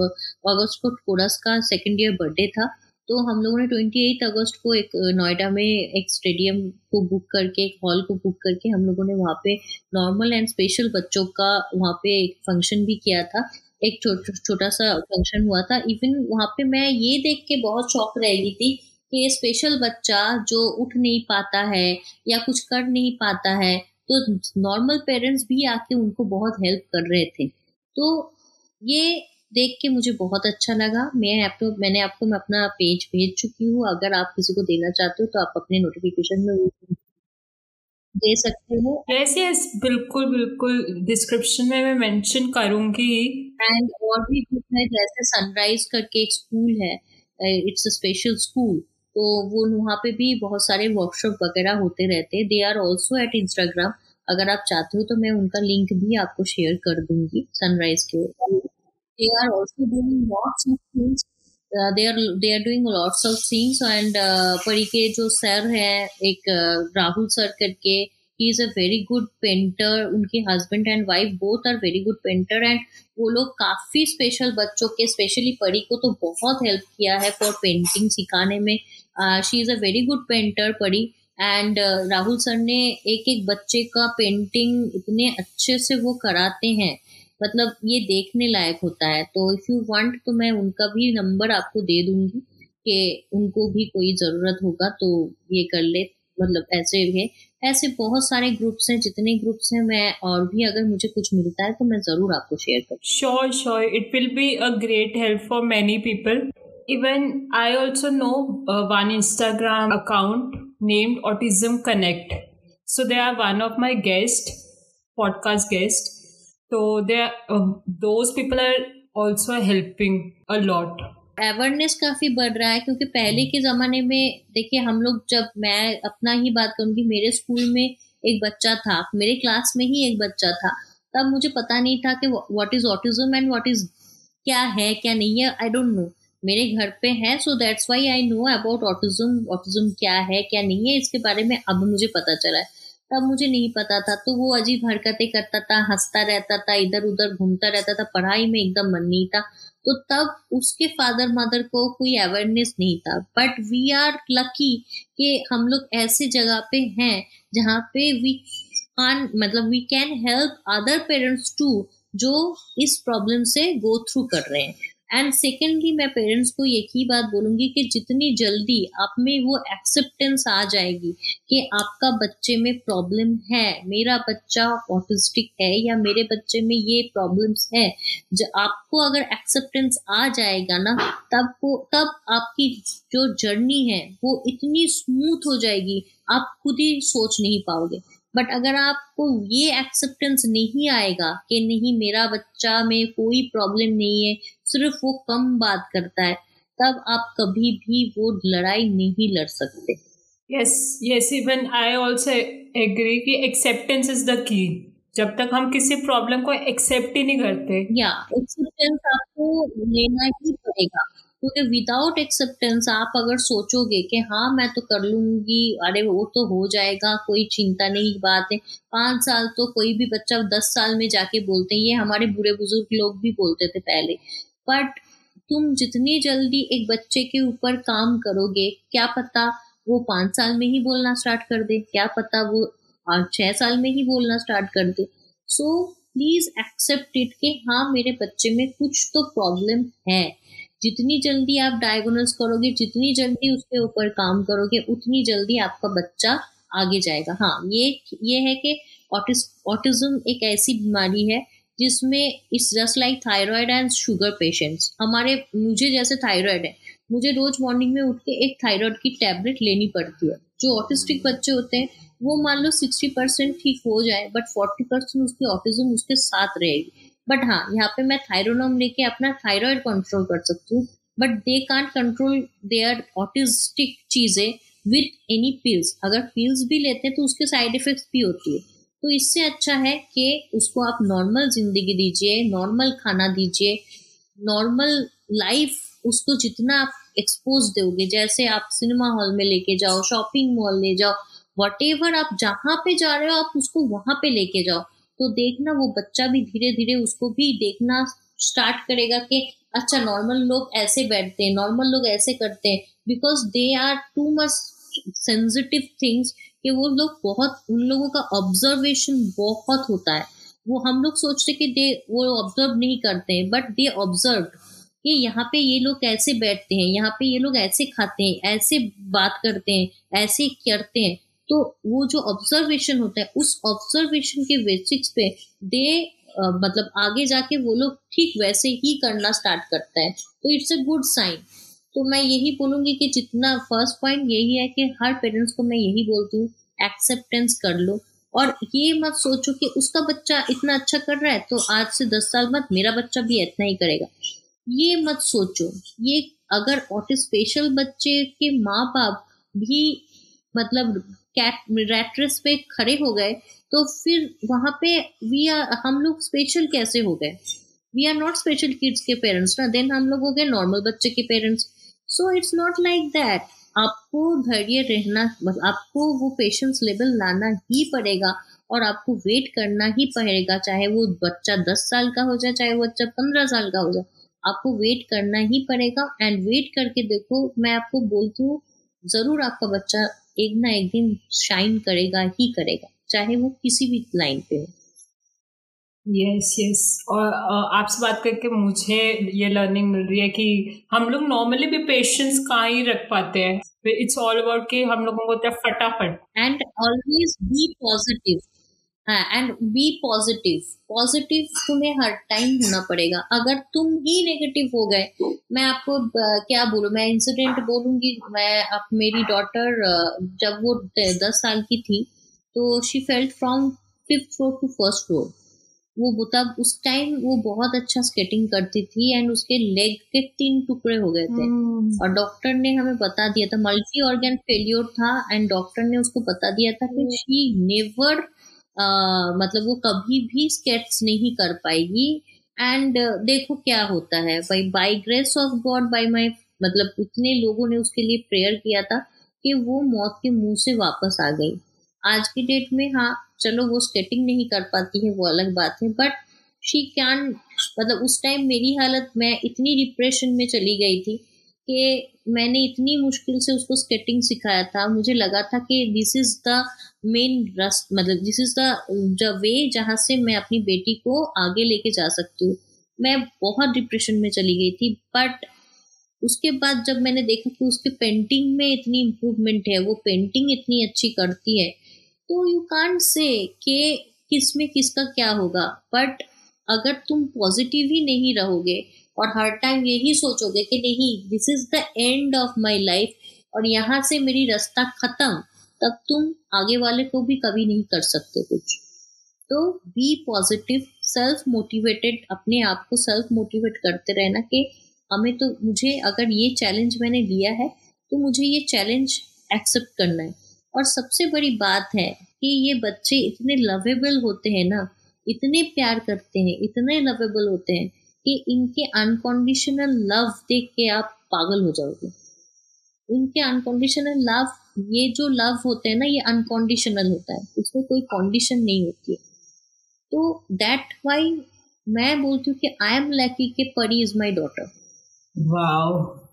अगस्त को कोरस का सेकेंड ईयर बर्थडे था। तो हम लोगों ने ट्वेंटी एट अगस्त को एक नोएडा में एक स्टेडियम को बुक करके, एक हॉल को बुक करके हम लोगों ने वहाँ पे नॉर्मल एंड स्पेशल बच्चों का वहाँ पे एक फ़ंक्शन भी किया था। एक छोटा छोटा सा फ़ंक्शन हुआ था। इवन वहाँ पे मैं ये देख के बहुत शौक रह गई थी कि स्पेशल बच्चा जो उठ नहीं पाता है या कुछ कर नहीं पाता है तो नॉर्मल पेरेंट्स भी आके उनको बहुत हेल्प कर रहे थे। तो ये देख के मुझे बहुत अच्छा लगा। मैं आपको मैंने आपको मैं अपना पेज भेज चुकी हूँ। अगर आप किसी को देना चाहते हो तो आप अपने नोटिफिकेशन में दे सकते हो। यस यस बिल्कुल बिल्कुल। डिस्क्रिप्शन में मैं मेंशन करूँगी। एंड और भी है जैसे सनराइज करके एक स्कूल है। इट्स अ स्पेशल स्कूल तो वो वहाँ पे भी बहुत सारे वर्कशॉप वगैरह होते रहते हैं. They are also at Instagram अगर आप चाहते हो तो मैं उनका लिंक भी आपको शेयर कर दूँगी सनराइज के they are lots of things. Uh, they are they are doing lots of things and uh, परी के जो सर है एक राहुल सर करके ही is a very good painter उनके husband and wife both are very good painter and वो लोग काफ़ी स्पेशल बच्चों के स्पेशली परी को तो बहुत हेल्प किया है फॉर पेंटिंग सिखाने में. She is a very good painter Pari and Rahul sir ने एक एक बच्चे का पेंटिंग इतने अच्छे से वो कराते हैं। मतलब ये देखने लायक होता है। तो इफ़ यू वांट तो मैं उनका भी नंबर आपको दे दूँगी कि उनको भी कोई ज़रूरत होगा तो ये कर ले। मतलब ऐसे है। ऐसे बहुत सारे ग्रुप्स हैं। जितने ग्रुप्स हैं, मैं और भी अगर मुझे कुछ मिलता है तो मैं ज़रूर आपको शेयर कर sure sure it will be a great help for many people even i also know uh, one instagram account named autism connect. So they are one of my guest podcast guest. So तो they those people are also helping a lot awareness काफ़ी बढ़ रहा है क्योंकि पहले के ज़माने में देखिए हम लोग जब मैं अपना ही बात करूँगी मेरे स्कूल में एक बच्चा था मेरे क्लास में ही एक बच्चा था तब मुझे पता नहीं था कि what is autism and what is क्या है क्या नहीं है आई डोंट नो मेरे घर पे है so that's why I know about autism autism क्या है, क्या नहीं है, इसके बारे में अब मुझे पता चला है। तब मुझे नहीं पता था तो वो अजीब हरकतें करता था, हंसता रहता था इधर उधर घूमता रहता था, पढ़ाई में एकदम मन नहीं था। तो तब उसके फादर मदर को कोई अवेयरनेस नहीं था। बट वी आर लकी कि हम लोग ऐसे जगह पे हैं जहाँ पे वी कान मतलब we can help other parents too जो इस प्रॉब्लम से गो थ्रू कर रहे हैं। एंड सेकेंडली मैं पेरेंट्स को एक ही बात बोलूँगी कि जितनी जल्दी आप में वो एक्सेप्टेंस आ जाएगी कि आपका बच्चे में प्रॉब्लम है, मेरा बच्चा ऑटिस्टिक है या मेरे बच्चे में ये प्रॉब्लम्स है, जो, आपको अगर एक्सेप्टेंस आ जाएगा ना, तब वो, तब आपकी जो जर्नी है, वो इतनी स्मूथ हो जाएगी, आप खुद ही सोच नहीं पाओगे। बट अगर आपको ये एक्सेप्टेंस नहीं आएगा कि नहीं, मेरा बच्चा में कोई प्रॉब्लम नहीं है सिर्फ़ वो कम बात करता है तब आप कभी भी वो लड़ाई नहीं लड़ सकते। Yes yes even I also agree कि एक्सेप्टेंस इज़ द की जब तक हम किसी प्रॉब्लम को एक्सेप्ट ही नहीं करते। या एक्सेप्टेंस आपको लेना ही पड़ेगा। क्योंकि विदाउट एक्सेप्टेंस आप अगर सोचोगे कि हाँ मैं तो कर लूँगी अरे वो तो हो जाएगा कोई चिंता नहीं बात। है पाँच साल तो कोई भी बच्चा दस साल में जाके बोलते हैं ये हमारे बुरे बुज़ुर्ग लोग भी बोलते थे पहले। बट तुम जितनी जल्दी एक बच्चे के ऊपर काम करोगे, क्या पता वो पाँच साल में ही बोलना स्टार्ट कर दे, क्या पता वो छह साल में ही बोलना स्टार्ट कर दे। सो प्लीज़ एक्सेप्ट इट कि हाँ मेरे बच्चे में कुछ तो प्रॉब्लम है। जितनी जल्दी आप डायग्नोस करोगे, जितनी जल्दी उसके ऊपर काम करोगे, उतनी जल्दी आपका बच्चा आगे जाएगा। हाँ ये ये है कि ऑटिज्म एक ऐसी बीमारी है जिसमें it's just like thyroid and sugar patients हमारे, मुझे जैसे थायराइड है। मुझे रोज मॉर्निंग में उठ के एक थायराइड की टैबलेट लेनी पड़ती है। जो ऑटिस्टिक बच्चे होते हैं, वो मान लो सिक्सटी परसेंट ठीक हो जाए बट फोर्टी परसेंट उसकी ऑटिज्म उसके साथ रहेगी। बट हाँ यहाँ पे मैं थायरोनोम लेके अपना थायराइड कंट्रोल कर सकती हूँ। But they can't control their autistic चीज़ें विथ एनी पिल्स अगर पिल्स भी लेते हैं तो उसके साइड इफेक्ट्स भी होती है। तो इससे अच्छा है कि उसको आप नॉर्मल ज़िंदगी दीजिए नॉर्मल खाना दीजिए नॉर्मल लाइफ उसको जितना आप एक्सपोज दोगे, जैसे आप सिनेमा हॉल में लेके जाओ शॉपिंग मॉल ले जाओ वट आप जहाँ पे जा रहे हो, आप उसको वहाँ पे लेके जाओ। तो देखना वो बच्चा भी धीरे धीरे उसको भी देखना स्टार्ट करेगा कि अच्छा नॉर्मल लोग ऐसे बैठते हैं नॉर्मल लोग ऐसे करते हैं because they are too much sensitive things कि वो लोग बहुत, उन लोगों का ऑब्जर्वेशन बहुत होता है। वो हम लोग सोचते कि दे वो ऑब्ज़र्व नहीं करते हैं बट दे ऑब्ज़र्व कि यहाँ पे ये लोग कैसे बैठते हैं, यहाँ पे ये लोग ऐसे खाते हैं, ऐसे बात करते हैं, ऐसे करते हैं। तो वो जो ऑब्जर्वेशन होता है, उस ऑब्जर्वेशन के बेसिक्स पे दे मतलब आगे जाके वो लोग ठीक वैसे ही करना स्टार्ट करता है। तो इट्स अ गुड साइन तो मैं यही बोलूँगी कि जितना फ़र्स्ट पॉइंट यही है कि हर पेरेंट्स को मैं यही बोलती हूँ एक्सेप्टेंस कर लो। और ये मत सोचो कि उसका बच्चा इतना अच्छा कर रहा है तो आज से दस साल बाद मेरा बच्चा भी इतना ही करेगा। ये मत सोचो। ये अगर ऑटिस्पेशल बच्चे के माँ बाप भी मतलब कैट रेट्रेस पे खड़े हो गए तो फिर वहाँ पे वी आर हम लोग स्पेशल कैसे हो गए? We are not special kids के पेरेंट्स ना। देन हम लोग हो गए नॉर्मल बच्चे के parents so it's not like that आपको धैर्य रहना आपको वो पेशेंस लेवल लाना ही पड़ेगा और आपको वेट करना ही पड़ेगा, चाहे वो बच्चा दस साल का हो जाए, चाहे वो बच्चा पंद्रह साल का हो जाए। आपको वेट करना ही पड़ेगा एंड वेट करके देखो, मैं आपको बोलती हूँ, ज़रूर आपका बच्चा एक ना एक दिन शाइन करेगा, ही करेगा, चाहे वो किसी भी लाइन पे हो। यस यस और आपसे बात करके मुझे ये लर्निंग मिल रही है कि हम लोग नॉर्मली भी पेशेंस कहाँ ही रख पाते हैं। इट्स ऑल अबाउट कि हम लोगों को होता है फटाफट। And always be positive and be positive positive तुम्हें हर टाइम होना पड़ेगा। अगर तुम ही नेगेटिव हो गए, मैं आपको क्या बोलूँ? मैं इंसिडेंट बोलूँगी, मैं अब मेरी डॉटर जब वो दस साल की थी तो she felt from fifth floor to first floor वो तब उस टाइम वो बहुत अच्छा स्केटिंग करती थी एंड उसके लेग के तीन टुकड़े हो गए थे। hmm. और डॉक्टर ने हमें बता दिया था मल्टी ऑर्गेन फेलियर था एंड डॉक्टर ने उसको बता दिया था कि शी नेवर मतलब वो कभी भी स्केट्स नहीं कर पाएगी। एंड uh, देखो क्या होता है भाई by grace of God by my मतलब इतने लोगों ने उसके लिए प्रेयर किया था कि वो मौत के मुँह से वापस आ गई। आज की डेट में हाँ चलो वो स्केटिंग नहीं कर पाती है, वो अलग बात है बट शी कैन मतलब उस टाइम मेरी हालत, मैं इतनी डिप्रेशन में चली गई थी कि मैंने इतनी मुश्किल से उसको स्केटिंग सिखाया था। मुझे लगा था कि this is the main rust मतलब दिस इज़ द वे जहाँ से मैं अपनी बेटी को आगे लेके जा सकती हूँ। मैं बहुत डिप्रेशन में चली गई थी बट उसके बाद जब मैंने देखा कि उसके पेंटिंग में इतनी इम्प्रूवमेंट है, वो पेंटिंग इतनी अच्छी करती है तो यू कांट से कि किसमें किसका क्या होगा। बट अगर तुम पॉजिटिव ही नहीं रहोगे और हर टाइम यही सोचोगे कि नहीं this is the end of my life और यहाँ से मेरी रास्ता खत्म, तब तुम आगे वाले को भी कभी नहीं कर सकते कुछ। तो बी पॉजिटिव सेल्फ मोटिवेटेड अपने आप को सेल्फ मोटिवेट करते रहना कि हमें तो मुझे अगर ये चैलेंज मैंने लिया है तो मुझे ये चैलेंज एक्सेप्ट करना है। और सबसे बड़ी बात है कि ये बच्चे इतने लवेबल होते हैं ना, इतने प्यार करते हैं, इतने लवेबल होते हैं कि इनके अनकंडीशनल लव देख के आप पागल हो जाओगे। इनके अनकंडीशनल लव ये जो लव होते हैं ना, ये अनकंडीशनल होता है। इसमें कोई कंडीशन नहीं होती है। तो दैट वाई मैं बोलती हूँ कि आई एम लकी के Pari is my daughter wow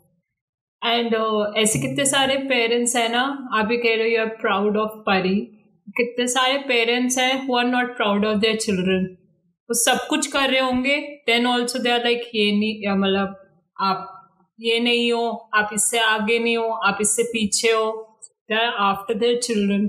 and ऐसे कितने सारे पेरेंट्स हैं ना, आप भी कह रहे हो यू आर प्राउड ऑफ़ परी कितने सारे पेरेंट्स हैं who are not proud of their children वो सब कुछ कर रहे होंगे then also they are like ये नहीं मतलब आप ये नहीं हो, आप इससे आगे नहीं हो, आप इससे पीछे हो. They are after their children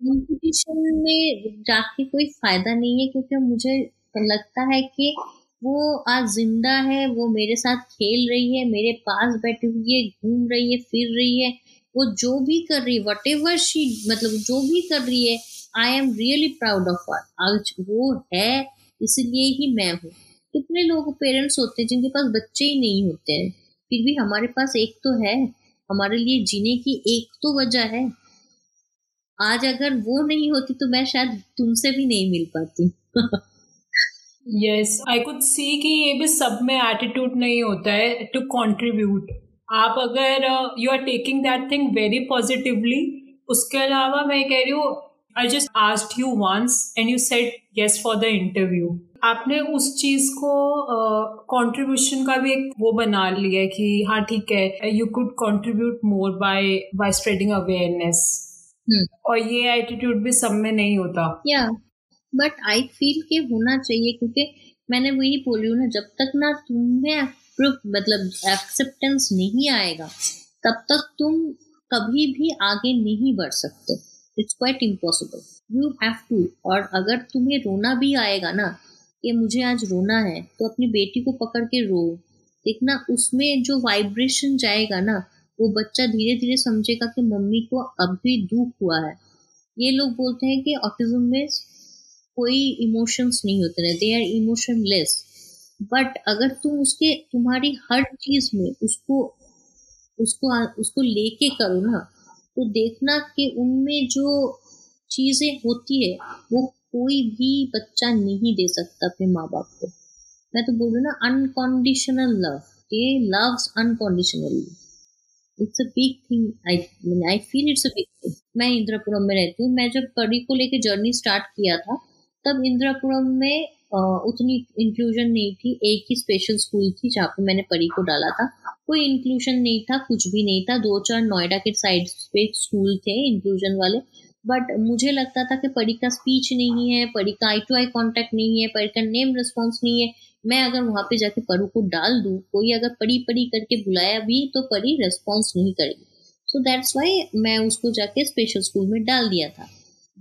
competition में जाके कोई फ़ायदा नहीं है, क्योंकि मुझे लगता है कि वो आज ज़िंदा है, वो मेरे साथ खेल रही है, मेरे पास बैठी हुई है, घूम रही है, फिर रही है। वो जो भी कर रही है वट एवर शी मतलब जो भी कर रही है I am really proud of her आज वो है, इसलिए ही मैं हूँ। कितने लोग पेरेंट्स होते हैं जिनके पास बच्चे ही नहीं होते हैं। फिर भी हमारे पास एक तो है, हमारे लिए जीने की एक तो वजह है। आज अगर वो नहीं होती तो मैं शायद तुमसे भी नहीं मिल पाती। यस आई कुड सी कि ये भी सब में एटीट्यूड नहीं होता है टू कंट्रीब्यूट आप अगर you are taking that thing very positively उसके अलावा मैं कह रही हूँ I just asked you once and you said yes for the interview आपने उस चीज़ को कंट्रीब्यूशन uh, का भी एक वो बना लिया है कि हाँ ठीक है you could contribute more by by spreading awareness और ये एटीट्यूड भी सब में नहीं होता. या बट आई फील के होना चाहिए, क्योंकि मैंने वही बोली हूँ ना, जब तक ना तुम्हें मतलब एक्सेप्टेंस नहीं आएगा, तब तक तुम कभी भी आगे नहीं बढ़ सकते। It's quite impossible you have to और अगर तुम्हें रोना भी आएगा ना, कि मुझे आज रोना है तो अपनी बेटी को पकड़ के रो। देखना, उसमें जो वाइब्रेशन जाएगा ना, वो बच्चा धीरे धीरे समझेगा कि मम्मी को अब भी दुख हुआ है। ये लोग बोलते हैं कि ऑटिज्म में कोई इमोशंस नहीं होते ना दे आर इमोशनलेस बट अगर तुम उसके, तुम्हारी हर चीज़ में उसको उसको उसको लेके करो ना तो देखना कि उनमें जो चीज़ें होती है, वो कोई भी बच्चा नहीं दे सकता अपने माँ बाप को। मैं तो बोल ना अनकंडीशनल लव ये loves unconditionally it's a big thing I I feel it's a big thing मैं इंद्रपुरम में रहती हूँ। मैं जब परी को लेके जर्नी स्टार्ट किया था तब इंद्रापुरम में उतनी इंक्लूजन नहीं थी। एक ही स्पेशल स्कूल थी जहाँ पे मैंने परी को डाला था। कोई इंक्लूजन नहीं था, कुछ भी नहीं था। दो चार नोएडा के साइड पे स्कूल थे इंक्लूजन वाले। बट मुझे लगता था कि परी का स्पीच नहीं है, परी का आई टू आई कॉन्टेक्ट नहीं है, परी का नेम रिस्पॉन्स नहीं है। मैं अगर वहाँ पे जाके परू को डाल दू, कोई अगर परी परी करके बुलाया भी तो परी रिस्पॉन्स नहीं करेगी। सो दैट्स वाई मैं उसको जाके स्पेशल स्कूल में डाल दिया था।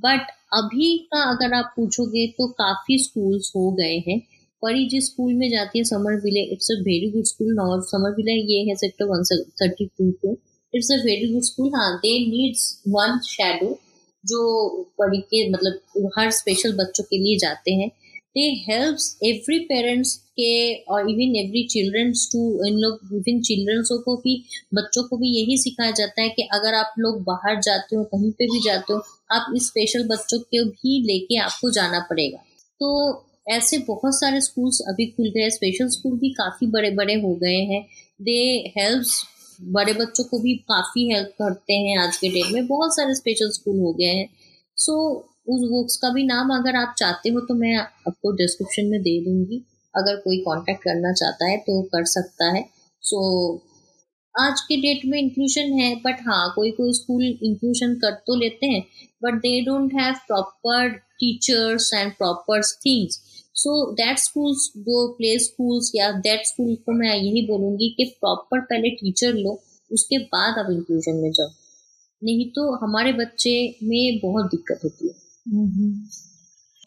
बट अभी का अगर आप पूछोगे तो काफ़ी स्कूल्स हो गए हैं। परी जिस स्कूल में जाती है Somerville it's a very good school और समर विले ये है सेक्टर वन थर्टी टू पे। It's a very good school हाँ दे नीड्स वन शेडो जो परी के मतलब हर स्पेशल बच्चों के लिए जाते हैं। दे हेल्प्स एवरी पेरेंट्स के और इवन एवरी चिल्ड्रंस टू इन लोग इवन चिल्ड्रंस को भी, बच्चों को भी यही सिखाया जाता है कि अगर आप लोग बाहर जाते हो, कहीं पे भी जाते हो आप इस स्पेशल बच्चों को भी लेके आपको जाना पड़ेगा। तो ऐसे बहुत सारे स्कूल्स अभी खुल गए स्पेशल स्कूल भी काफ़ी बड़े बड़े हो गए हैं। दे हेल्प्स बड़े बच्चों को भी काफ़ी हेल्प करते हैं आज के डेट में। बहुत सारे स्पेशल स्कूल हो गए हैं। सो so, उस बुक्स का भी नाम अगर आप चाहते हो तो मैं आपको डिस्क्रिप्शन में दे दूँगी। अगर कोई कांटेक्ट करना चाहता है तो कर सकता है। सो so, आज के डेट में इंक्लूशन है बट हाँ कोई कोई स्कूल इंक्लूशन कर तो लेते हैं। But they don't have proper teachers and proper things so that schools जो प्ले स्कूल्स या दैट स्कूल को मैं यही बोलूँगी कि प्रॉपर पहले टीचर लो, उसके बाद आप इंक्लूजन में जाओ। नहीं तो हमारे बच्चे में बहुत दिक्कत होती है।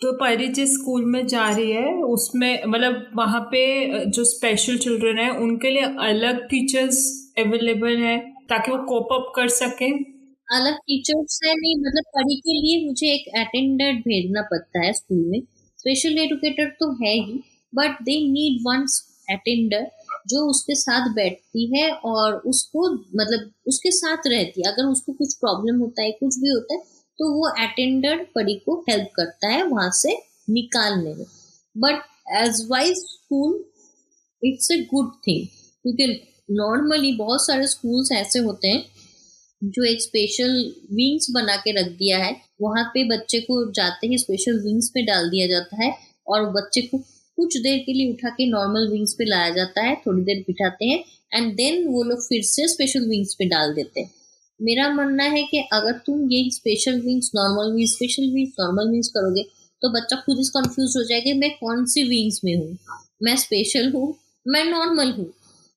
तो परी जिस स्कूल में जा रही है, उसमें मतलब वहाँ पे जो स्पेशल चिल्ड्रन है, उनके लिए अलग टीचर्स अवेलेबल है, ताकि वो कोप अप कर सके। अलग टीचर्स है नहीं मतलब पढ़ी के लिए मुझे एक अटेंडेंट भेजना पड़ता है स्कूल में। स्पेशल एजुकेटर तो है ही but they need one attender जो उसके साथ बैठती है और उसको मतलब उसके साथ रहती है। अगर उसको कुछ प्रॉब्लम होता है, कुछ भी होता है तो वो अटेंडर परी को हेल्प करता है वहाँ से निकालने में। But age wise school it's a good thing क्योंकि नॉर्मली बहुत सारे स्कूल्स ऐसे होते हैं जो एक स्पेशल विंग्स बना के रख दिया है, वहाँ पे बच्चे को जाते ही स्पेशल विंग्स पे डाल दिया जाता है और बच्चे को कुछ देर के लिए उठा के नॉर्मल विंग्स पे लाया जाता है, थोड़ी देर बिठाते हैं एंड देन वो लोग फिर से स्पेशल विंग्स पे डाल देते हैं। मेरा मानना है कि अगर तुम ये special wings normal wings special wings normal wings करोगे तो बच्चा खुद इस कंफ्यूज हो जाएगा, मैं कौन सी विंग्स में हूँ? मैं स्पेशल हूँ? मैं नॉर्मल हूँ?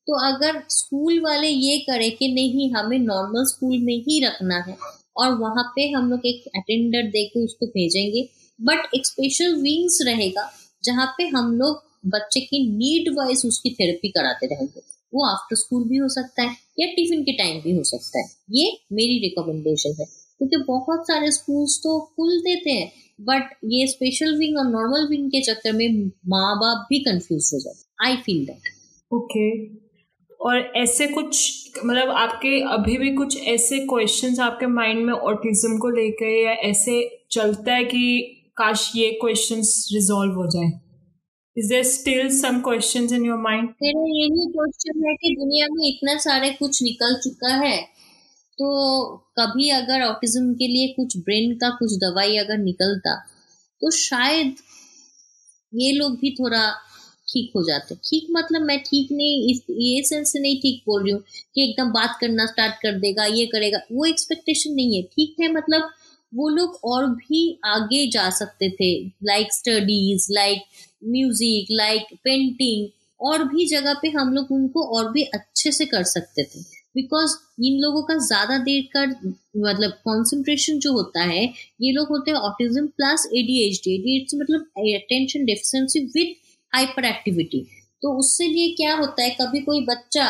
तो अगर स्कूल वाले ये करें कि नहीं, हमें नॉर्मल स्कूल में ही रखना है और वहाँ पे हम लोग एक अटेंडर दे के उसको भेजेंगे। बट एक स्पेशल विंग्स रहेगा जहाँ पे हम लोग बच्चे की नीड वाइज उसकी थेरेपी कराते रहेंगे। वो आफ्टर स्कूल भी हो सकता है या टिफ़िन के टाइम भी हो सकता है। ये मेरी रिकमेंडेशन है। क्योंकि बहुत सारे स्कूल्स तो खुल देते हैं बट ये स्पेशल विंग और नॉर्मल विंग के चक्कर में माँ बाप भी कंफ्यूज हो जाते आई फील दैट ओके और ऐसे कुछ मतलब आपके अभी भी कुछ ऐसे क्वेश्चंस आपके माइंड में ऑटिज्म को लेकर या ऐसे चलता है कि, काश ये क्वेश्चंस रिजॉल्व हो जाए? Is there still some questions in your mind मेरा यही क्वेश्चन है कि दुनिया में इतना सारे कुछ निकल चुका है तो कभी अगर ऑटिज्म के लिए कुछ ब्रेन का कुछ दवाई अगर निकलता तो शायद ये लोग भी थोड़ा ठीक हो जाते हैं। ठीक मतलब मैं ठीक नहीं, इस, ये सेंस से नहीं ठीक बोल रही हूँ कि एकदम बात करना स्टार्ट कर देगा, ये करेगा, वो एक्सपेक्टेशन नहीं है। ठीक है मतलब वो लोग और भी आगे जा सकते थे like studies like music like painting और भी जगह पे हम लोग उनको और भी अच्छे से कर सकते थे। बिकॉज़ इन लोगों का ज़्यादा देर का मतलब कॉन्सेंट्रेशन जो होता है, ये लोग होते हैं ऑटिज्म प्लस एडीएचडी एडीएचडी मतलब attention deficiency with hyper activity तो उससे लिए क्या होता है, कभी कोई बच्चा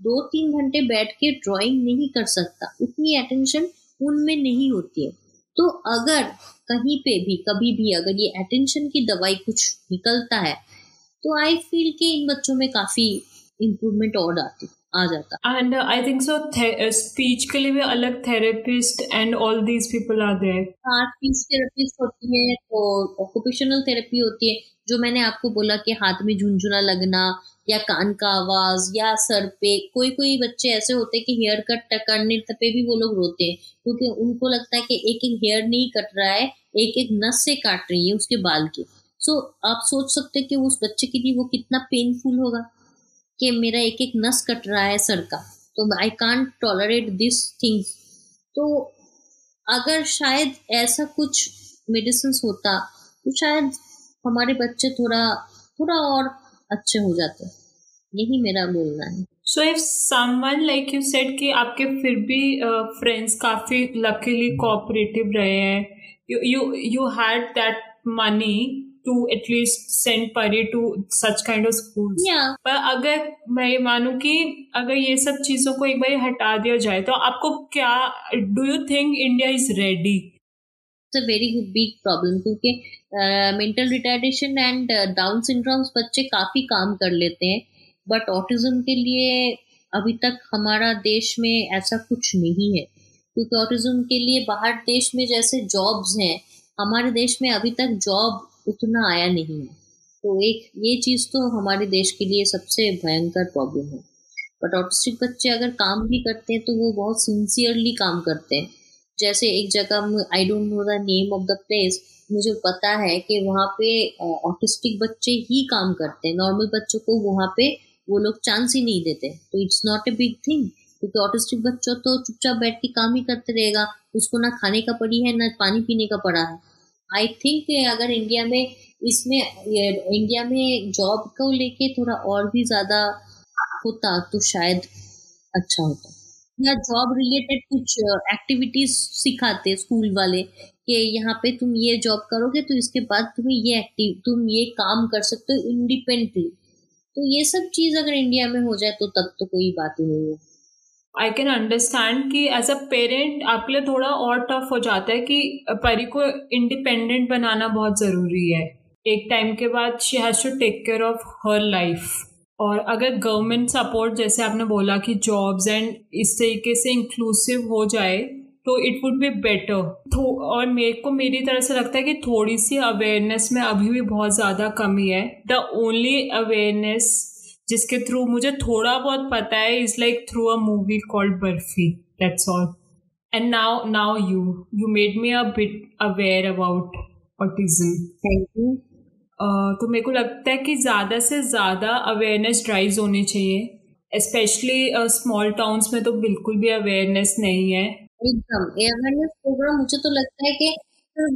दो तीन घंटे बैठ के ड्राइंग नहीं कर सकता, उतनी अटेंशन उनमें नहीं होती है। तो अगर कहीं पे भी, कभी भी अगर ये अटेंशन की दवाई कुछ निकलता है तो आई फील के इन बच्चों में काफ़ी इम्प्रूवमेंट और आती आ जाता। And I think so speech के लिए भी अलग therapist and all these people are there हाँ स्पीच थेरेपिस्ट होती है तो ऑक्यूपेशनल थेरेपी होती है जो मैंने आपको बोला कि हाथ में झुंझुना लगना या कान का आवाज़ या सर पे कोई कोई बच्चे ऐसे होते हैं कि हेयर कट करने पे भी वो लोग रोते हैं क्योंकि उनको लगता है कि एक एक हेयर नहीं कट रहा है एक एक नस से काट रही है उसके बाल के। सो so, आप सोच सकते हैं कि उस बच्चे के लिए वो कितना पेनफुल होगा। कि मेरा एक एक नस कट रहा है सर का तो I can't tolerate this things तो अगर शायद ऐसा कुछ मेडिसिन होता तो शायद हमारे बच्चे थोड़ा थोड़ा और अच्छे हो जाते। यही मेरा बोलना है। So if someone like you said कि आपके फिर भी फ्रेंड्स uh, काफ़ी लकीली कोऑपरेटिव रहे हैं you you had that money to at least send Pari to such kind of school पर अगर मैं ये मानूं कि अगर ये सब चीज़ों को एक बार हटा दिया जाए तो आपको क्या do you think India is ready it's a very big problem क्योंकि mental retardation and Down syndromes बच्चे काफ़ी काम कर लेते हैं। बट ऑटिज्म के लिए अभी तक हमारा देश में ऐसा कुछ नहीं है। क्योंकि ऑटिज्म के लिए बाहर देश में जैसे जॉब्स हैं हमारे देश में अभी तक जॉब उतना आया नहीं। है तो एक, ये चीज़ तो हमारे देश के लिए सबसे भयंकर प्रॉब्लम है। बट ऑटिस्टिक बच्चे अगर काम भी करते हैं तो वो बहुत सिंसियरली काम करते हैं। जैसे एक जगह I don't know the name of the place मुझे पता है कि वहाँ पे ऑटिस्टिक बच्चे ही काम करते हैं। नॉर्मल बच्चों को वहाँ पे वो लोग चांस ही नहीं देते। तो it's not a big thing क्योंकि ऑटिस्टिक बच्चों तो चुपचाप बैठ के काम ही करते रहेगा। उसको ना खाने का पड़ी है, ना पानी पीने का पड़ा है। आई थिंक अगर इंडिया में इसमें इंडिया में जॉब को लेके थोड़ा और भी ज़्यादा होता तो शायद अच्छा होता। या जॉब रिलेटेड कुछ एक्टिविटीज़ सिखाते स्कूल वाले कि यहाँ पे तुम ये जॉब करोगे तो इसके बाद तुम्हें ये एक्टिव तुम ये काम कर सकते हो इंडिपेंडेंटली तो ये सब चीज़ अगर इंडिया में हो जाए तो तब तो कोई बात ही नहीं है। आई कैन अंडरस्टैंड कि एज अ पेरेंट आपके लिए थोड़ा और टफ हो जाता है कि परी को इंडिपेंडेंट बनाना बहुत ज़रूरी है। एक टाइम के बाद she has to take care of her life और अगर गवर्नमेंट सपोर्ट जैसे आपने बोला कि जॉब्स एंड इस तरीके से इंक्लूसिव हो जाए तो इट वुड बी बेटर और मेरे को मेरी तरह से लगता है कि थोड़ी सी अवेयरनेस में अभी भी बहुत ज़्यादा कमी है। द ओनली अवेयरनेस जिसके थ्रू मुझे थोड़ा बहुत पता है is like through a movie called Barfi that's all and now now you you made me a bit aware about autism thank you तो मेरे को लगता है कि ज़्यादा से ज़्यादा अवेयरनेस ड्राइव्स होनी चाहिए स्पेशली स्मॉल टाउन्स में तो बिल्कुल भी अवेयरनेस नहीं है। एकदम अवेयरनेस प्रोग्राम मुझे तो लगता है कि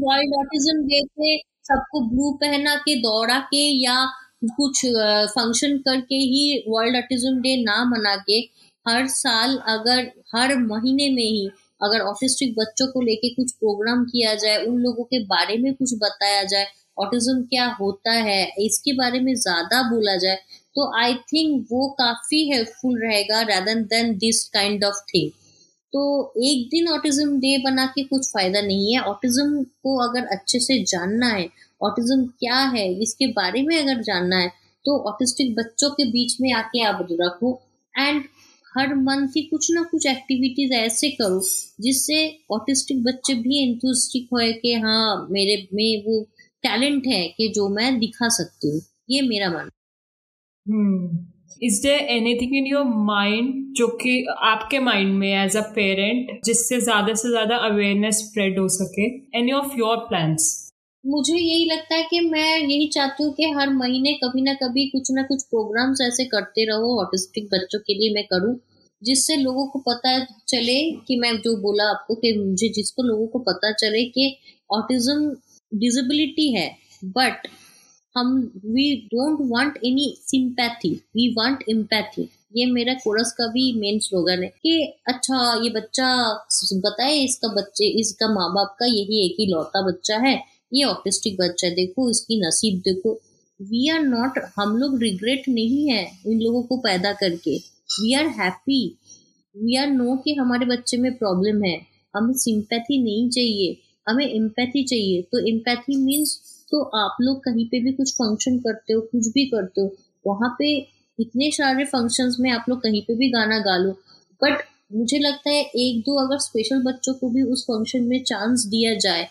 वर्ल्ड ऑटिज्म डे पे सबको ब्लू पहना के दौड़ा के या कुछ फ़ंक्शन करके ही वर्ल्ड ऑटिज्म डे ना मना के हर साल अगर, हर महीने में ही अगर ऑटिस्टिक बच्चों को लेके कुछ प्रोग्राम किया जाए, उन लोगों के बारे में कुछ बताया जाए ऑटिज्म क्या होता है, इसके बारे में ज़्यादा बोला जाए तो आई थिंक वो काफ़ी हेल्पफुल रहेगा rather than this kind of thing तो एक दिन ऑटिज्म डे बना के कुछ फ़ायदा नहीं है। ऑटिज्म को अगर अच्छे से जानना है ऑटिज्म क्या है, इसके बारे में अगर जानना है तो ऑटिस्टिक बच्चों के बीच में आके आप रखो। एंड हर मंथ ही कुछ ना कुछ एक्टिविटीज़ ऐसे करो, जिससे ऑटिस्टिक बच्चे भी इंथुस्टिक हो कि हाँ मेरे में वो टैलेंट है कि जो मैं दिखा सकती हूँ। ये मेरा मन is there anything in your mind जो कि आपके माइंड में एज अ पेरेंट जिससे ज़्यादा से ज़्यादा अवेयरनेस स्प्रेड हो सके? एनी ऑफ़ योर प्लान्स मुझे यही लगता है कि मैं यही चाहती हूँ कि हर महीने कभी ना कभी कुछ ना कुछ प्रोग्राम्स ऐसे करते रहो ऑटिस्टिक बच्चों के लिए मैं करूँ, जिससे लोगों को पता चले कि मैं जो बोला आपको कि मुझे जिसको लोगों को पता चले कि ऑटिज्म डिजेबिलिटी है। बट हम we don't want any sympathy we want empathy ये मेरा कोरस का भी मेन स्लोगन है कि अच्छा ये बच्चा, बताए इसका बच्चे, इसका माँ बाप का यही एक ही लौता बच्चा है। ये ऑटिस्टिक बच्चा, देखो इसकी नसीब, देखो। वी आर नॉट हम लोग रिग्रेट नहीं है उन लोगों को पैदा करके। We are happy we are no कि हमारे बच्चे में प्रॉब्लम है। हमें सिंपैथी नहीं चाहिए। हमें एम्पैथी चाहिए। तो एम्पैथी मीन्स तो आप लोग कहीं पे भी कुछ फ़ंक्शन करते हो, कुछ भी करते हो, वहाँ पे इतने सारे फ़ंक्शंस में आप लोग कहीं पे भी गाना गा लो। बट मुझे लगता है एक दो अगर स्पेशल बच्चों को भी उस फ़ंक्शन में चांस दिया जाए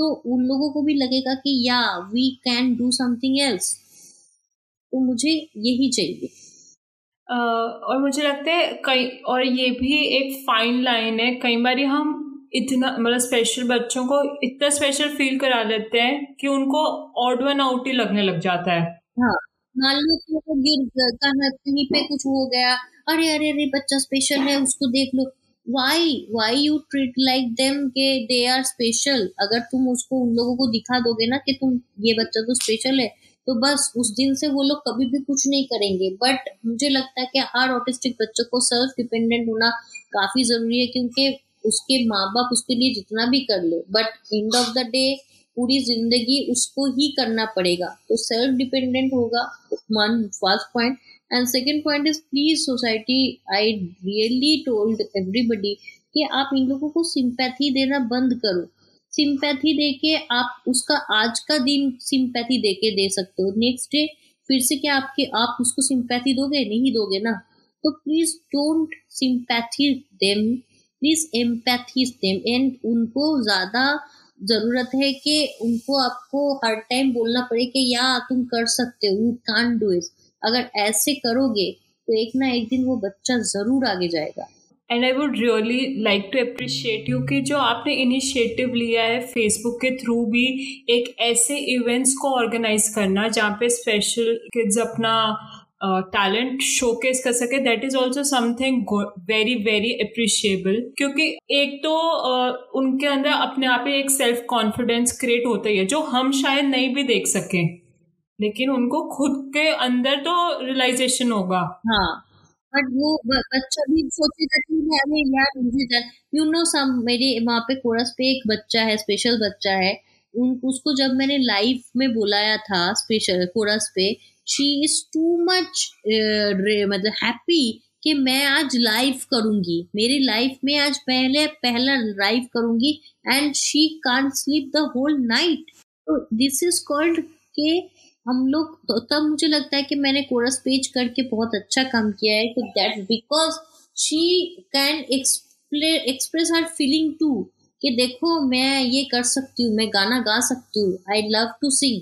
तो उन लोगों को भी लगेगा कि या we can do something else तो मुझे यही चाहिए। uh, और मुझे लगता है कई और ये भी एक फाइन लाइन है। कई बार हम इतना मतलब स्पेशल बच्चों को इतना स्पेशल फील करा लेते हैं कि उनको ऑड वन आउट ही लगने लग जाता है। हाँ मान लो कि गिर कहीं पे कुछ हो गया। अरे अरे अरे बच्चा स्पेशल है उसको देख लो। Why why you treat like them के दे आर स्पेशल अगर तुम उसको उन लोगों को दिखा दोगे ना कि तुम ये बच्चा तो स्पेशल है तो बस उस दिन से वो लोग कभी भी कुछ नहीं करेंगे। बट मुझे लगता है कि हर ऑटिस्टिक बच्चों को सेल्फ डिपेंडेंट होना काफ़ी ज़रूरी है क्योंकि उसके माँ बाप उसके लिए जितना भी कर ले but end of the day पूरी ज़िंदगी उसको ही करना पड़ेगा। तो सेल्फ डिपेंडेंट होगा one first point and second point is please society I really told everybody कि आप इन लोगों को सिंपैथी देना बंद करो। सिंपैथी दे के आप उसका आज का दिन सिंपैथी दे के दे सकते हो। नेक्स्ट डे फिर से क्या आपके, आप उसको सिंपैथी दोगे? नहीं दोगे ना। तो please don't sympathy them please empathy them and उनको ज़्यादा ज़रूरत है कि उनको आपको हर टाइम बोलना पड़े कि, या, तुम कर सकते हो। यू कान डू इट अगर ऐसे करोगे तो एक ना एक दिन वो बच्चा ज़रूर आगे जाएगा। And I would really like to appreciate you कि जो आपने इनिशिएटिव लिया है फेसबुक के थ्रू भी एक ऐसे इवेंट्स को ऑर्गेनाइज करना जहाँ पे स्पेशल किड्स अपना टैलेंट शोकेस कर सके that is also something very very appreciable क्योंकि एक तो uh, उनके अंदर अपने आप ही एक सेल्फ कॉन्फिडेंस क्रिएट होता ही है जो हम शायद नहीं भी देख सकें। लेकिन उनको खुद के अंदर तो रियलाइजेशन होगा। हाँ बट वो बच्चा भी सोचेगा कि अरे यार, मुझे यू नो सम मेरे वहाँ पे कोरस पे एक बच्चा है स्पेशल बच्चा है। उन, उसको जब मैंने लाइव में बुलाया था स्पेशल कोरस पे शी इज़ टू मच मतलब हैप्पी कि मैं आज लाइव करूँगी। मेरी लाइफ में आज पहले, पहला लाइव करूँगी and she can't sleep the whole night तो दिस इज़ कॉल्ड के हम लोग तो तब मुझे लगता है कि मैंने कोरस पेज करके बहुत अच्छा काम किया है तो that because she can express her feeling too कि देखो मैं ये कर सकती हूँ मैं गाना गा सकती हूँ आई लव टू सिंग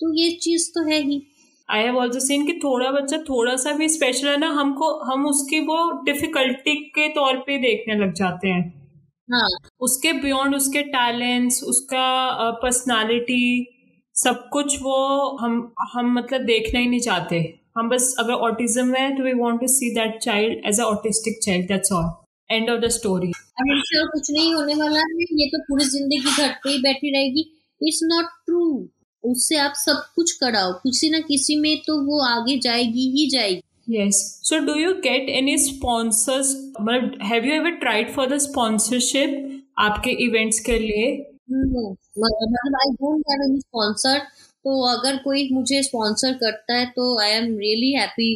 तो ये चीज़ तो है ही। आई हैव ऑल्सो सीन कि थोड़ा बच्चा थोड़ा सा भी स्पेशल है ना हमको हम उसकी वो डिफिकल्टी के तौर पे देखने लग जाते हैं। हाँ। उसके बियॉन्ड उसके टैलेंट्स उसका पर्सनालिटी सब कुछ वो हम हम मतलब देखना ही नहीं चाहते। हम बस अगर ऑटिज्म है तो we want to see that child as a autistic child that's all end of the story कुछ नहीं होने वाला है ये तो पूरी ज़िंदगी घर पे ही बैठी रहेगी। इट्स नॉट ट्रू उससे आप सब कुछ कराओ। किसी ना किसी में तो वो आगे जाएगी ही जाएगी। Yes. So, do you get any sponsors? मतलब have you ever tried for the sponsorship आपके इवेंट्स के लिए? मतलब I don't have any sponsor तो अगर कोई मुझे स्पॉन्सर करता है तो I am really happy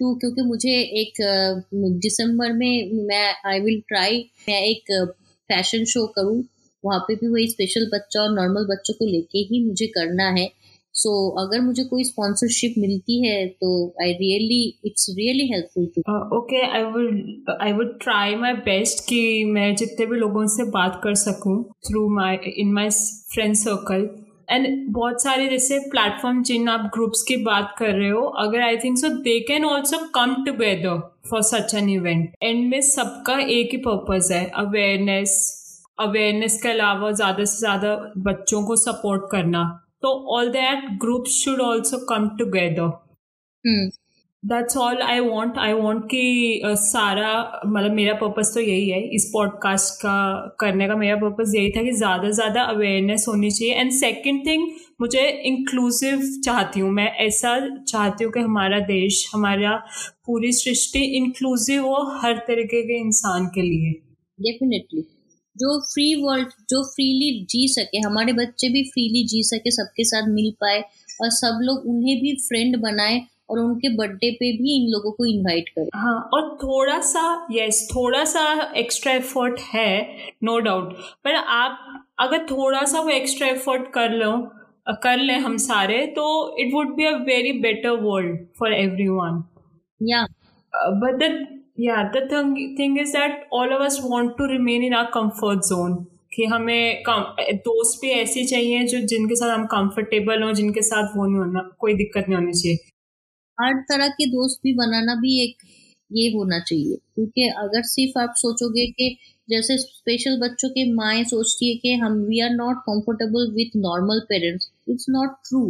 to क्योंकि मुझे एक दिसंबर में मैं आई विल ट्राई मैं एक फ़ैशन शो करूँ। वहाँ पे भी वही स्पेशल बच्चा और नॉर्मल बच्चों को लेके ही मुझे करना है। सो so, अगर मुझे कोई स्पॉन्सरशिप मिलती है तो I really it's really helpful to okay I would I would try my best कि मैं जितने भी लोगों से बात कर सकूँ through my in my friend circle and बहुत सारे जैसे प्लेटफॉर्म जिन आप ग्रुप्स की बात कर रहे हो अगर I think so they can also come together for such an event and में सबका एक ही पर्पज है अवेयरनेस अवेयरनेस के अलावा ज़्यादा से ज़्यादा बच्चों को सपोर्ट करना. तो all that group should also come together that's all I want I want कि सारा मतलब मेरा पर्पज़ तो यही है। इस पॉडकास्ट का करने का मेरा पर्पज़ यही था कि ज़्यादा से ज़्यादा अवेयरनेस होनी चाहिए। एंड सेकेंड थिंग मुझे इंक्लूसिव चाहती हूँ मैं। ऐसा चाहती हूँ कि हमारा देश हमारा पूरी सृष्टि इंक्लूसिव हो हर तरीके के इंसान के लिए। डेफिनेटली जो फ्री वर्ल्ड जो फ्रीली जी सके हमारे बच्चे भी फ्रीली जी सके सबके साथ मिल पाए और सब लोग उन्हें भी फ्रेंड बनाए और उनके बर्थडे पे भी इन लोगों को इनवाइट करें। हाँ और थोड़ा सा यस थोड़ा सा एक्स्ट्रा एफर्ट है नो डाउट पर आप अगर थोड़ा सा वो एक्स्ट्रा एफर्ट कर लो कर लें हम सारे तो it would be a very better world for everyone या but the yeah, the thing thing is that all of us want to remain in our कि हमें दोस्त भी ऐसे चाहिए जो जिनके साथ हम कंफर्टेबल हो, जिनके साथ वो नहीं होना, कोई दिक्कत नहीं होनी चाहिए। हर तरह के दोस्त भी बनाना भी एक ये होना चाहिए, क्योंकि अगर सिर्फ़ आप सोचोगे कि जैसे स्पेशल बच्चों के माएँ सोचती है कि हम we are not comfortable with normal parents it's not true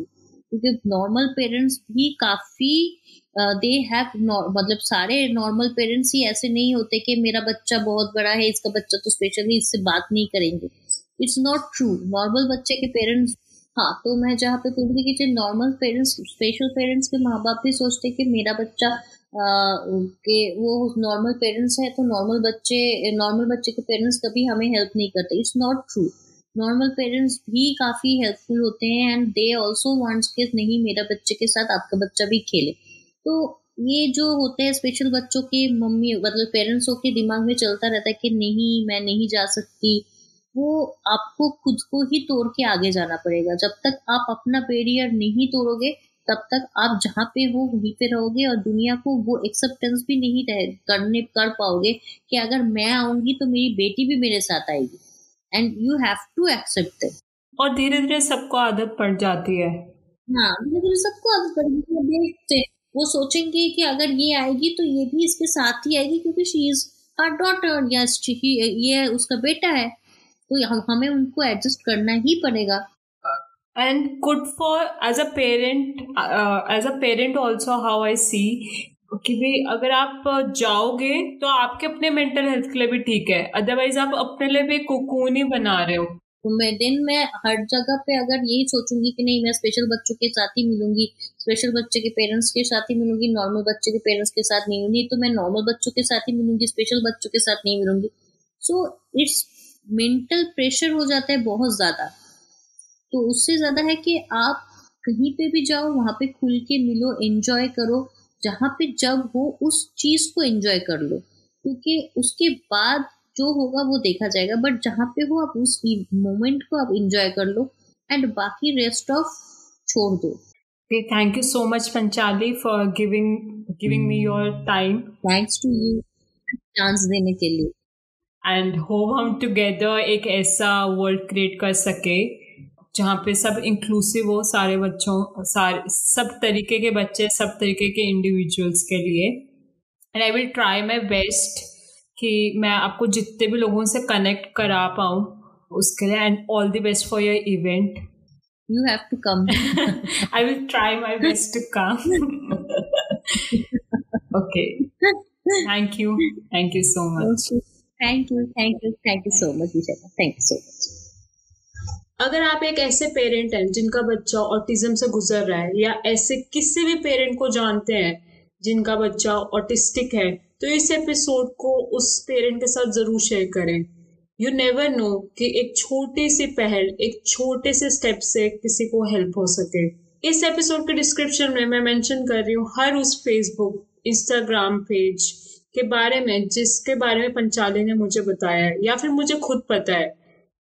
क्योंकि नॉर्मल पेरेंट्स भी काफ़ी दे हैव मतलब सारे नॉर्मल पेरेंट्स ही ऐसे नहीं होते कि मेरा बच्चा बहुत बड़ा है, इसका बच्चा तो स्पेशली इससे बात नहीं करेंगे। इट्स नॉट ट्रू नॉर्मल बच्चे के पेरेंट्स हाँ तो मैं जहाँ पे पूछ कि नॉर्मल पेरेंट्स स्पेशल पेरेंट्स के माँ बाप भी सोचते कि मेरा बच्चा के वो नॉर्मल पेरेंट्स है तो नॉर्मल बच्चे नॉर्मल बच्चे के पेरेंट्स कभी हमें हेल्प नहीं करते। It's not true normal parents भी काफ़ी हेल्पफुल होते हैं एंड दे ऑल्सो वांट्स के नहीं मेरा बच्चे के साथ आपका बच्चा भी खेले। तो ये जो होते हैं स्पेशल बच्चों के मम्मी मतलब पेरेंट्सों के दिमाग में चलता रहता है कि नहीं मैं नहीं जा सकती। वो आपको खुद को ही तोड़ के आगे जाना पड़ेगा। जब तक आप अपना बैरियर नहीं तोड़ोगे तब तक आप जहाँ पे हो वहीं पे रहोगे और दुनिया को वो एक्सेप्टेंस भी नहीं करने कर पाओगे कि अगर मैं आऊँगी तो मेरी बेटी भी मेरे साथ आएगी। And you have to accept और धीरे धीरे सबको आदत पड़ जाती है। हाँ धीरे धीरे सबको आदत पड़ जाती है। वो सोचेंगे कि अगर ये आएगी तो ये भी इसके साथ ही आएगी क्योंकि शी इज़ हर डॉटर या ये उसका बेटा है। तो हम उनको एडजस्ट करना ही पड़ेगा। And good for as a parent as a parent also how I see कि भाई अगर आप जाओगे तो आपके अपने मेंटल हेल्थ के लिए भी ठीक है। अदरवाइज़ आप अपने लिए भी कुकून ही बना रहे हो। मैं दिन में हर जगह पे अगर यही सोचूँगी कि नहीं, मैं स्पेशल बच्चों के साथ ही मिलूँगी स्पेशल बच्चे के पेरेंट्स के साथ ही मिलूँगी नॉर्मल बच्चे के पेरेंट्स के साथ नहीं मिलूँगी तो मैं नॉर्मल बच्चों के साथ ही मिलूँगी स्पेशल बच्चों के साथ नहीं मिलूँगी। सो इट्स मेंटल प्रेशर हो जाता है बहुत ज़्यादा। तो उससे ज़्यादा है कि आप कहीं पे भी जाओ, वहाँ पे खुल के मिलो एंजॉय करो, जहाँ पे जब हो, उस चीज़ को एंजॉय कर लो। क्योंकि उसके बाद जो होगा वो देखा जाएगा। बट जहाँ पे हो आप उस मोमेंट को आप इंजॉय कर लो एंड बाकी रेस्ट ऑफ़ छोड़ दो। Thank you so much Panchali for giving giving me your time thanks to you chance देने के लिए। एंड होप हम टुगेदर एक ऐसा वर्ल्ड क्रिएट कर सके जहाँ पे सब इंक्लूसिव हो सारे बच्चों सारे सब तरीके के बच्चे सब तरीके के इंडिविजुअल्स के लिए। And I will try my best कि मैं आपको जितने भी लोगों से कनेक्ट करा पाऊँ उसके लिए and all the best for your event you have to come I will try my best to come okay thank you thank you so much thank you thank you thank you so much thank you so much अगर आप एक ऐसे parent हैं जिनका बच्चा autism से गुजर रहा है या ऐसे किसी भी पेरेंट को जानते हैं जिनका बच्चा ऑटिस्टिक है तो इस एपिसोड को उस पेरेंट के साथ ज़रूर शेयर करें। यू नेवर नो कि एक छोटी सी पहल, एक छोटे से स्टेप से किसी को हेल्प हो सके। इस एपिसोड के डिस्क्रिप्शन में मैं मेंशन कर रही हूँ हर उस फेसबुक इंस्टाग्राम पेज के बारे में, जिसके बारे में पंचाली ने मुझे बताया है, या फिर मुझे खुद पता है,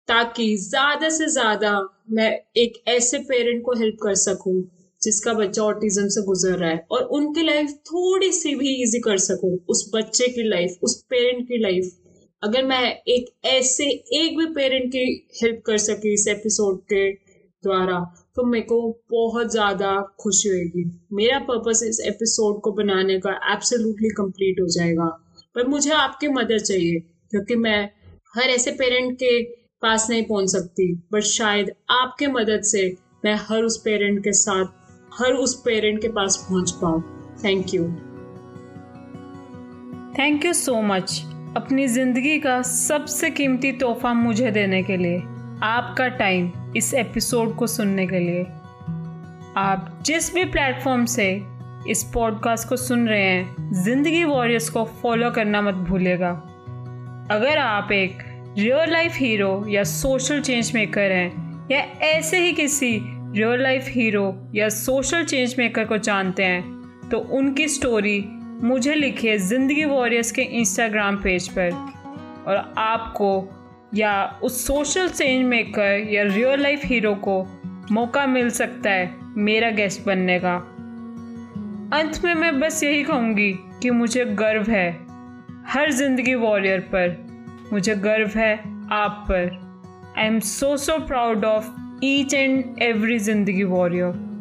ताकि ज़्यादा से ज़्यादा मैं एक ऐसे पेरेंट को हेल्प कर सकूँ जिसका बच्चा ऑटिज्म से गुजर रहा है और उनकी लाइफ थोड़ी सी भी इजी कर सकूँ, उस बच्चे की लाइफ उस पेरेंट की लाइफ अगर मैं एक ऐसे एक भी पेरेंट की हेल्प कर सकी इस एपिसोड के द्वारा तो मेरे को बहुत ज़्यादा खुशी होगी मेरा पर्पस इस एपिसोड को बनाने का एब्सोल्युटली कंप्लीट हो जाएगा। पर मुझे आपकी मदद चाहिए, क्योंकि मैं हर ऐसे पेरेंट के पास नहीं पहुँच सकती बट शायद आपके मदद से मैं हर उस पेरेंट के साथ हर उस पेरेंट के पास पहुँच पाऊँ। Thank you thank you so much अपनी ज़िंदगी का सबसे कीमती तोहफा मुझे देने के लिए, आपका टाइम इस एपिसोड को सुनने के लिए। आप जिस भी प्लेटफॉर्म से इस पॉडकास्ट को सुन रहे हैं, ज़िंदगी वॉरियर्स को फॉलो करना मत भूलेगा अगर आप एक रियल लाइफ हीरो या सोशल चेंज मेकर हैं, या ऐसे ही किसी रियल लाइफ हीरो या सोशल चेंज मेकर को जानते हैं तो उनकी स्टोरी मुझे लिखिए ज़िंदगी वॉरियर्स के इंस्टाग्राम पेज पर। और आपको या उस सोशल चेंज मेकर या रियल लाइफ हीरो को मौका मिल सकता है मेरा गेस्ट बनने का। अंत में मैं बस यही कहूँगी कि मुझे गर्व है हर ज़िंदगी वॉरियर पर। मुझे गर्व है आप पर। I am so so proud of each and every ज़िंदगी वॉरियर